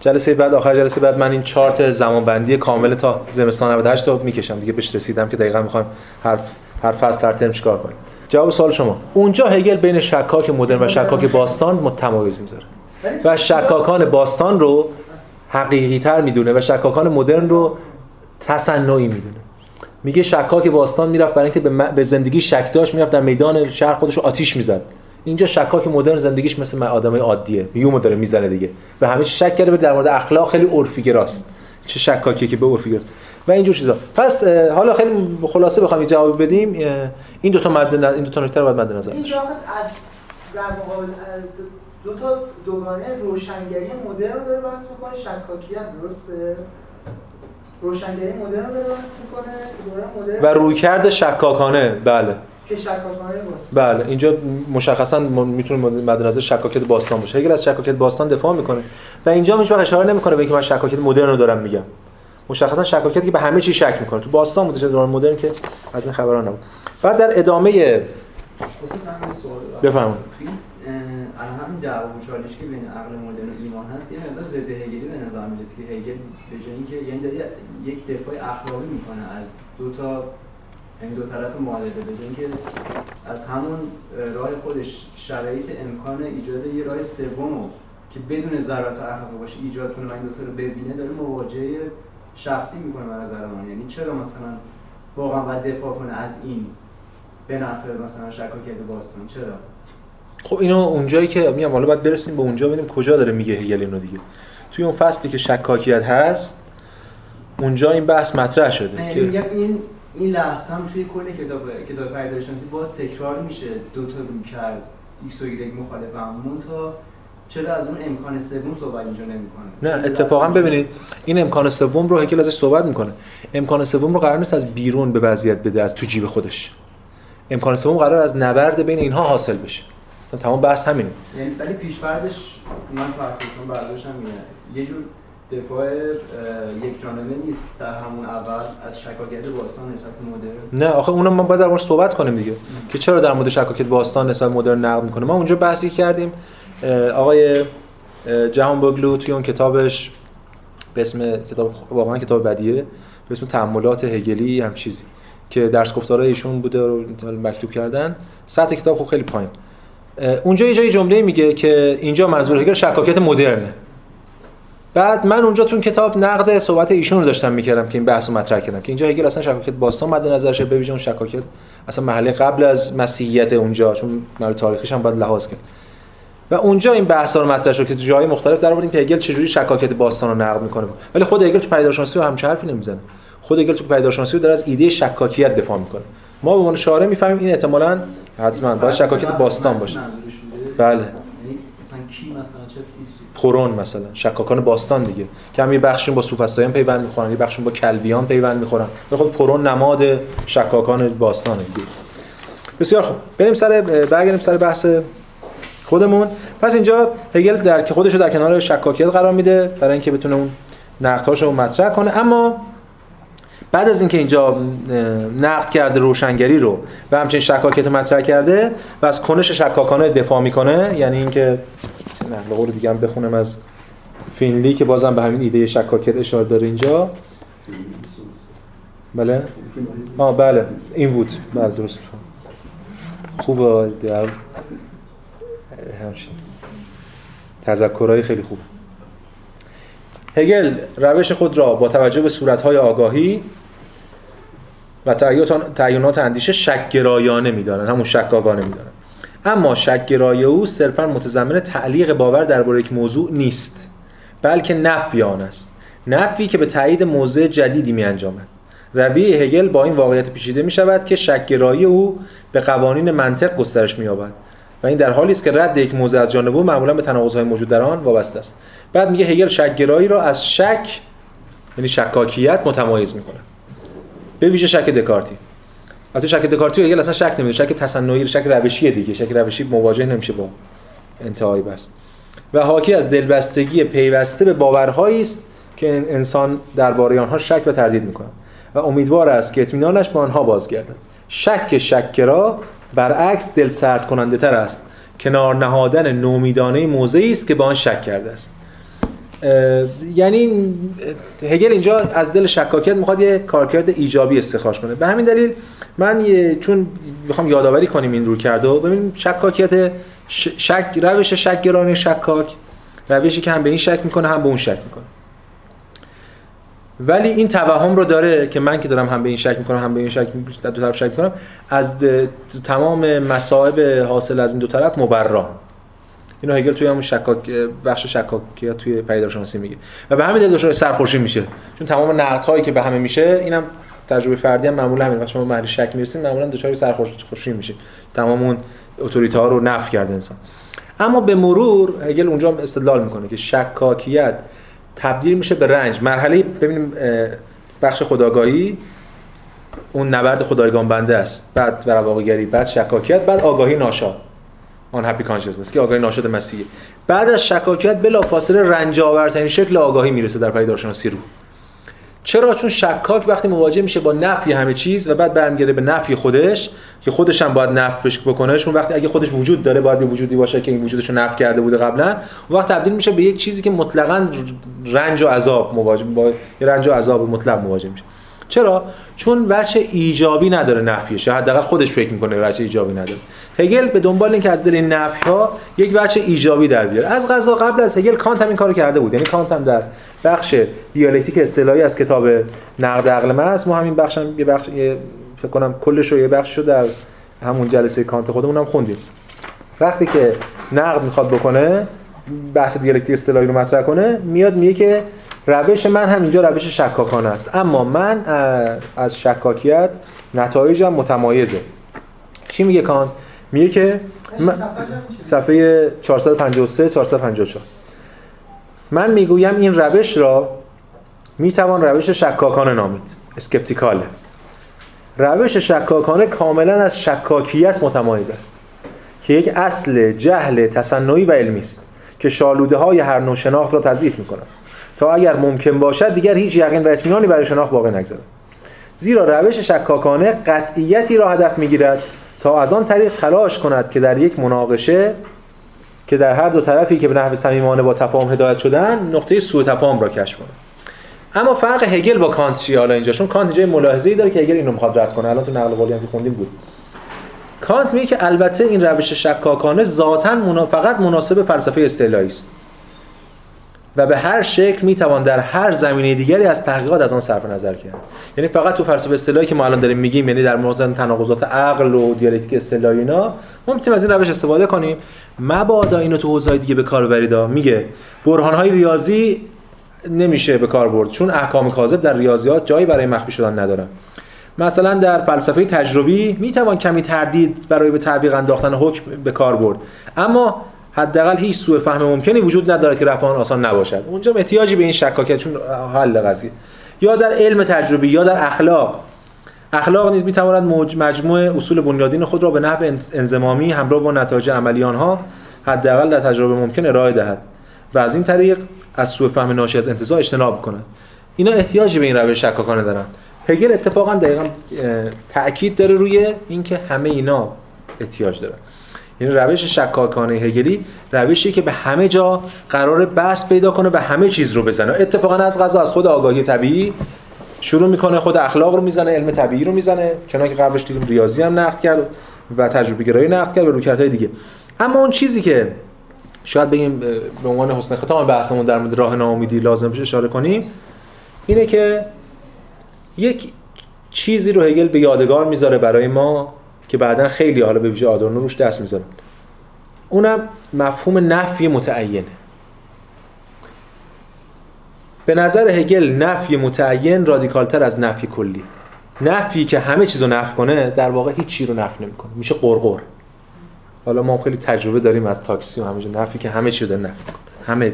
جلسه بعد آخر جلسه بعد من این چارت زمانبندی کامل تا زمستان 98 رو می‌کشم. دیگه بهش رسیدم که دقیقا می‌خوام هر هر فصل هر ترم چیکار کنیم جواب سوال شما. اونجا هگل بین شکاک مدرن و شکاک باستان متمایز می‌ذاره. و شکاکان باستان رو حقیقی تر می‌دونه و شکاکان مدرن رو تصنعی می‌دونه. میگه شکاک باستان می‌رفت برای اینکه به, به زندگی شک داشت می‌رفت در میدان شهر خودش رو آتیش می‌زد. اینجا شکاک مدرن زندگیش مثل آدمای عادیه. یومو داره می‌زنه دیگه. و همه شک کرده در مورد اخلاق خیلی عرفی گراست. چه شکاکیه که به عرفی گراست و اینجور چیزا. پس حالا خیلی خلاصه بخوام یه جواب بدیم این دو تا مد نظر- این دو تا نکته رو باید مد نظر این داشت در مقابل دو تا دوگانه روشنگری مدرن رو داره بحث می‌کنه شکاکیت درسته؟ روشنگری مدرن رو داره بحث می‌کنه دوره مدرن و رویکرد شکاکانه بله. که شکاکانه بله اینجا مشخصا می‌تونه مد نظر شکاکیت باستان باشه. هگل از شکاکیت باستان دفاع می‌کنه. و اینجا هیچ وقت اشاره نمی‌کنه به اینکه من شکاکیت مدرن رو دارم میگم. مشخصا شکاکیتی که به همه چی شک می‌کنه تو باستان بوده چه دوران مدرن که از این خبران نبود بعد در ادامه. بفرمایید. همین دعوا و چالشی که بین عقل مدرن و ایمان هست یه مقدار ضد هگلی به نظر می‌رسه که هگل به جای اینکه یعنی داره یک دفاع اخلاقی می‌کنه از دو تا این دو طرف معادله به جای اینکه از همون اه، راه خودش شرایط امکان ایجاد یه راه سومو که بدون ضرورت اخلاقی باشه ایجاد کنه و این دوتا رو ببینه داره مواجهه شخصی می‌کنه به نظر من یعنی چرا مثلا واقعا باید دفاع کنه از این به نفع مثلا شکاکیت باستان؟ چرا؟ خب اینو اونجایی که میگم حالا باید برسیم به اونجا ببینیم کجا داره میگه هگل اینو دیگه. توی اون فصلی که شکاکیت هست اونجا این بحث مطرح شده که میگم این این لحظه هم توی کل کتاب کتاب پیدایشناسی باز تکرار میشه دو تا رویکرد ایکس و ایگرگ مخالف تا چرا از اون امکان سوم صحبت اینجا نمی‌کنه؟ نه اتفاقا ببینید این امکان سوم رو هگل ازش صحبت می‌کنه. امکان سوم رو قرار نیست از بیرون به وضعیت بده از تو جیب خودش. امکان سوم قرار از نبرد بین اینها حاصل بشه. تمام بحث همینه. یعنی ولی پیشفرضش من فرقشون برداشتم اینه. یه جور دفاع یک جانبه نیست در همون اول از شکاکیت باستان نسبت مدرن. نه آخه اونم ما باید در صحبت کنیم دیگه. که چرا در مورد شکاکیت باستان نسبت مدرن نقد می‌کنه؟ ما اونجا بحثی کردیم. آقای جهان باگلو توی اون کتابش به اسم کتاب واقعا کتاب بدیه به اسم تأملات هگلی هم چیزی که درس گفتارهای ایشون بوده رو مکتوب کردن. سطح کتاب خب خیلی پایین. اونجا یه جایی جمله میگه که اینجا منظور هگل شکاکیت مدرنه. بعد من اونجا تو کتاب نقد صحبت ایشون رو داشتم می‌کردم که این بحث رو مطرح کردم که اینجا هگل اصلا شکاکیت باستان مد نظرشه به ویژه اون شکاکیت اصلا محله قبل از مسیحیت اونجا چون مرد تاریخیش هم باید لحاظ کرد. و اونجا این بحثا رو مطرح شد که تو جاهای مختلف در آوردیم که هگل چجوری شکاکیت باستان رو نقد می‌کنه. ولی خود هگل تو پیدایشناسی رو همچه حرفی نمی‌زنه. خود هگل تو پیدایشناسی داره از ایده شکاکیت دفاع می‌کنه. ما به عنوان شارع می‌فهمیم این احتمالاً حتما باید شکاکیت باستان باشه؟ بله. یعنی مثلا کی مثلا چه فیلسوف پرون مثلا. شکاکان باستان دیگه. که هم یه بخششون با سوفسطاییان پیوند می‌خورن یه بخششون با کلبیان پیوند می‌خورن. به خود پرون نماد شکاکان باستانه. دیگه بسیار خوب. بریم سر برگردیم سر بحث خودمون. پس اینجا هگل در که خودش رو در کنار شکاکیت قرار میده برای اینکه بتونه اون نقدهاشو مطرح کنه. اما بعد از اینکه اینجا نقد کرده روشنگری رو و همچنین شکاکیت رو مطرح کرده و از کنش شکاکانه دفاع می‌کنه یعنی اینکه نقل قول دیگه هم بخونم از فینلی که بازم به همین ایده شکاکیت اشاره داره اینجا. بله؟ آه بله. این بود. بله درست. خوبه. در همچنین. تذکرهای خیلی خوب. هگل روش خود را با توجه به صورتهای آگاهی و تعیینات اندیشه شکگرایانه می‌دانند. همون شکاگانه می‌دانند. اما شکگرایی او صرفا متضمن تعلیق باور درباره یک موضوع نیست بلکه نفی آن است. نفی که به تایید موضع جدیدی می انجامد روی هگل با این واقعیت پیچیده می شود که شکگرایی او به قوانین منطق گسترش می یابد و این در حالی است که رد یک موضع از جانب او معمولا به تناقض‌های موجود در آن وابسته است. بعد میگه هگل شکگرایی را از شک یعنی شکاکیت متمایز می‌کنه. به ویژه شک دکارتی. البته شک دکارتی هگل اصلا شک نمیده شک تصنعی شک روشیه دیگه. شک روشی مواجه نمیشه با انتهای بس. و حاکی از دلبستگی پیوسته به باورهایی است که انسان درباره آنها شک و تردید می‌کنه و امیدوار است که اطمینانش به آنها بازگردد. شک شکرا برعکس دل سرد کننده تر است. کنار نهادن نومیدانه موضعی است که به آن شک کرده است. یعنی هگل اینجا از دل شکاکیت می‌خواد یه کارکرد ایجابی استخراج کنه. به همین دلیل من چون می‌خوام یادآوری کنیم این رو کرده و ببینیم شکاکیت شک روش شکگرانی شکاک روشی که هم به این شک می‌کنه هم به اون شک می‌کنه. ولی این توهم رو داره که من که دارم هم به این شک می‌کنم هم به این شک دو طرف شک می‌کنم از تمام مصائب حاصل از این دو طرف مبرا. اینو هگل توی همون شکاک بخش شکاکیات توی پیداشناسی میگه. و به همین دلیل دچار سرخوشی میشه. چون تمام نقدهایی که به همه میشه اینم تجربه فردی هم معمولا همین وقتی شما محل شک می‌رسید معمولا دچار سرخوشی میشه. تمام اون اتوریته ها رو نفی کرده انسان. اما به مرور هگل اونجا استدلال می‌کنه که شکاکیت تبدیل میشه به رنج. مرحله ببینیم بخش خداگاهی اون نبرد خدایگان بنده است. بعد رواقیگری بعد شکاکیت بعد آگاهی ناشاد آن هپی کانشسنس که آگاهی ناشاد مسیحی بعد از شکاکیت بلافاصله رنج آورترین شکل آگاهی می‌رسه در پیدارشناسی رو چرا؟ چون شکاک وقتی مواجه میشه با نفی همه چیز و بعد برمیگرده به نفی خودش که خودش هم باید نفی بکنه چون وقتی اگه خودش وجود داره باید یه وجودی باشه که این وجودش رو نفی کرده بوده قبلا. اون وقت تبدیل میشه به یک چیزی که مطلقاً رنج و عذاب مواجه با رنج و عذاب مطلق مواجه میشه. چرا؟ چون وجه ایجابی نداره نفیش. حداقل خودش فکر می‌کنه وجه ایجابی نداره. هگل به دنبال اینکه از دل این نفی ها یک وجه ایجابی در بیاره. از قضا قبل از هگل کانت هم این کارو کرده بود. یعنی کانت هم در بخش دیالکتیک استعلایی از کتاب نقد عقل محض ما همین بخش هم یه بخش یه فکر کنم کلش رو یه بخش رو در همون جلسه کانت خودمون هم خوندیم. وقتی که نقد می‌خواد بکنه بحث دیالکتیک استعلایی رو مطرح کنه میاد میگه که روش من هم اینجا روش شکاکانه است. اما من از شکاکیت نتایجم متمایزه. چی میگه کان؟ میگه که من- صفحه 453 454 من می‌گویم این روش را می‌توان روش شکاکانه نامید. اسکپتیکاله. روش شکاکانه کاملا از شکاکیت متمایز است. که یک اصل جهل تصنعی و علمی است که شالوده های هر نوع شناخت را تضعیف می کند تا اگر ممکن باشد دیگر هیچ یقین و اطمینانی برای شناخت باقی نگذارد. زیرا روش شکاکانه قطعیتی را هدف می‌گیرد تا از آن طریق تلاش کند که در یک مناقشه که در هر دو طرفی که به نحو صمیمانه با تفاهم هدایت شدن نقطه سوء تفاهم را کشف کند اما فرق هگل با کانت چیه حالا اینجا؟ چون کانت اینجا ملاحظه‌ای داره که هگل اینو می‌خواد رد کنه. الان تو نقل قولی هم که خوندیم بود. کانت میگه که البته این روش شکاکانه ذاتا. فقط مناسب فلسفه استعلایی است. و به هر شکل می‌توان در هر زمینه دیگری از تحقیقات از آن صرف نظر کرد. یعنی فقط تو فلسفه اصطلاحی که ما الان داریم میگیم یعنی در مورد تناقضات عقل و دیالکتیک اصطلاحی اینا ما می‌تونیم از این روش استفاده کنیم. مبادا اینو تو حوزه‌های دیگه به کار برید میگه برهان‌های ریاضی نمیشه به کار برد چون احکام کاذب در ریاضیات جایی برای مخفی شدن ندارن. مثلا در فلسفه تجربی می‌توان کمی تردید برای به تعویق انداختن حکم به کار برد. اما حداقل هیچ سوء فهم ممکنی وجود ندارد که رفع آن آسان نباشد. اونجا احتیاجی به این شکاکیت چون حل قضیه. یا در علم تجربی یا در اخلاق. اخلاق نیز می‌تواند مجموع اصول بنیادین خود را به نحو انضمامی همراه با نتایج عملی آنها حداقل در تجربه ممکن ارائه دهد و از این طریق از سوء فهم ناشی از انتزاع اجتناب کند. اینا احتیاجی به این روش شکاکانه دارن هگل اتفاقا دقیقا تاکید داره روی اینکه همه اینا احتیاج دارن. یعنی روش شکاکانه هگلی روشی که به همه جا قرار بس پیدا کنه و همه چیز رو بزنه. اتفاقا از غذا از خود آگاهی طبیعی شروع می‌کنه خود اخلاق رو می‌زنه علم طبیعی رو می‌زنه چون که قبلش دیدیم ریاضی هم نقد کرد و تجربه گرایی نقد کرد و رویکردهای دیگه. اما اون چیزی که شاید بگیم به عنوان حسن ختام بحثمون در مورد راه ناامیدی لازم بشه اشاره کنیم اینه که یک چیزی رو هگل به یادگار می‌ذاره برای ما که بعدا خیلی حالا به ویژه آدورنو روش دست می‌ذاره اونم مفهوم نفی متعینه به نظر هگل نفی متعین رادیکالتر از نفی کلی. نفی که همه چیزو نفی کنه در واقع هیچ چی رو نفی نمی‌کنه. میشه قرقر. حالا ما خیلی تجربه داریم از تاکسی و همه نفی که همه چی رو نفی کنه همه.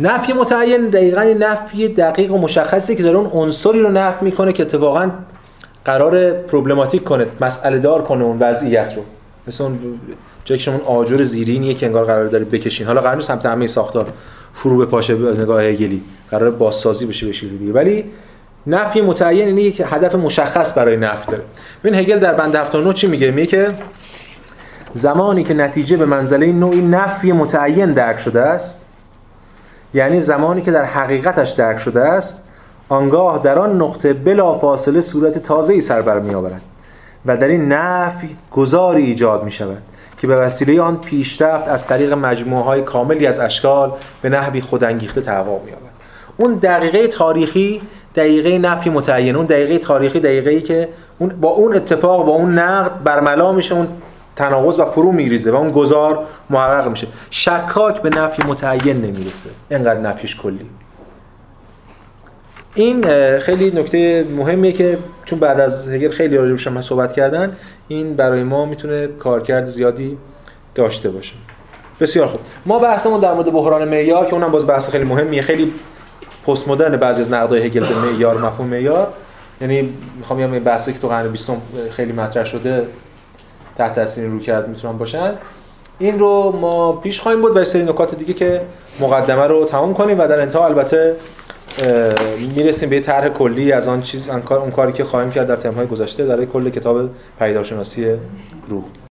نفی متعین دقیقا نفی دقیق و مشخصی که داره اون عنصری رو نفی می‌کنه که اتفاقا قرار پروبلماتیک کنه مسئله دار کنه اون وضعیت رو. مثل اون جایی که شما آجر زیرینیه که انگار قرار داره بکشین. حالا قرار نیست همه ساختار فرو به پاشه به نگاه هگلی. قرار بازسازی بشه بشه دیگه. ولی نفی متعین اینه یک هدف مشخص برای نفی داره. ببین هگل در بند 79 چی میگه؟ میگه که زمانی که نتیجه به منزله نوعی نفی متعین درک شده است یعنی زمانی که در حقیقتش درک شده است آنگاه در آن نقطه بلا فاصله صورت تازه‌ای سر بر می‌آورد و در این نفی گذاری ایجاد می شود که به وسیله آن پیشرفت از طریق مجموعه های کاملی از اشکال به نحوی خودانگیخته تحقق می اون دقیقه تاریخی دقیقه نفی متعین اون دقیقه تاریخی دقیقه که اون با اون اتفاق با اون نقد برملا میشه اون تناقض و فرو میریزه و اون گذار محقق میشه. شکاک به نفی متعین نمی‌رسه. اینقدر نفیش کلی. این خیلی نکته مهمیه که چون بعد از هگل خیلی راجبش هم صحبت کردن این برای ما می‌تونه کارکرد زیادی داشته باشه. بسیار خوب. ما بحثمون در مورد بحران معیار که اونم باز بحث خیلی مهمیه خیلی پست مدرن بعضی از نقدای هگل به معیار مفهوم معیار. یعنی می‌خوام بگم بحثی که تو قرن 20 خیلی مطرح شده تحت تاثیر رو کرد می‌تونن باشن. این رو ما پیش خواهیم بود و سری نکات دیگه که مقدمه رو تمام کنیم و در انتها البته می‌رسیم به طرح کلی از آن چیز اون کاری که خواهیم کرد در تمهای گذشته در کل کتاب پیداشناسی روح.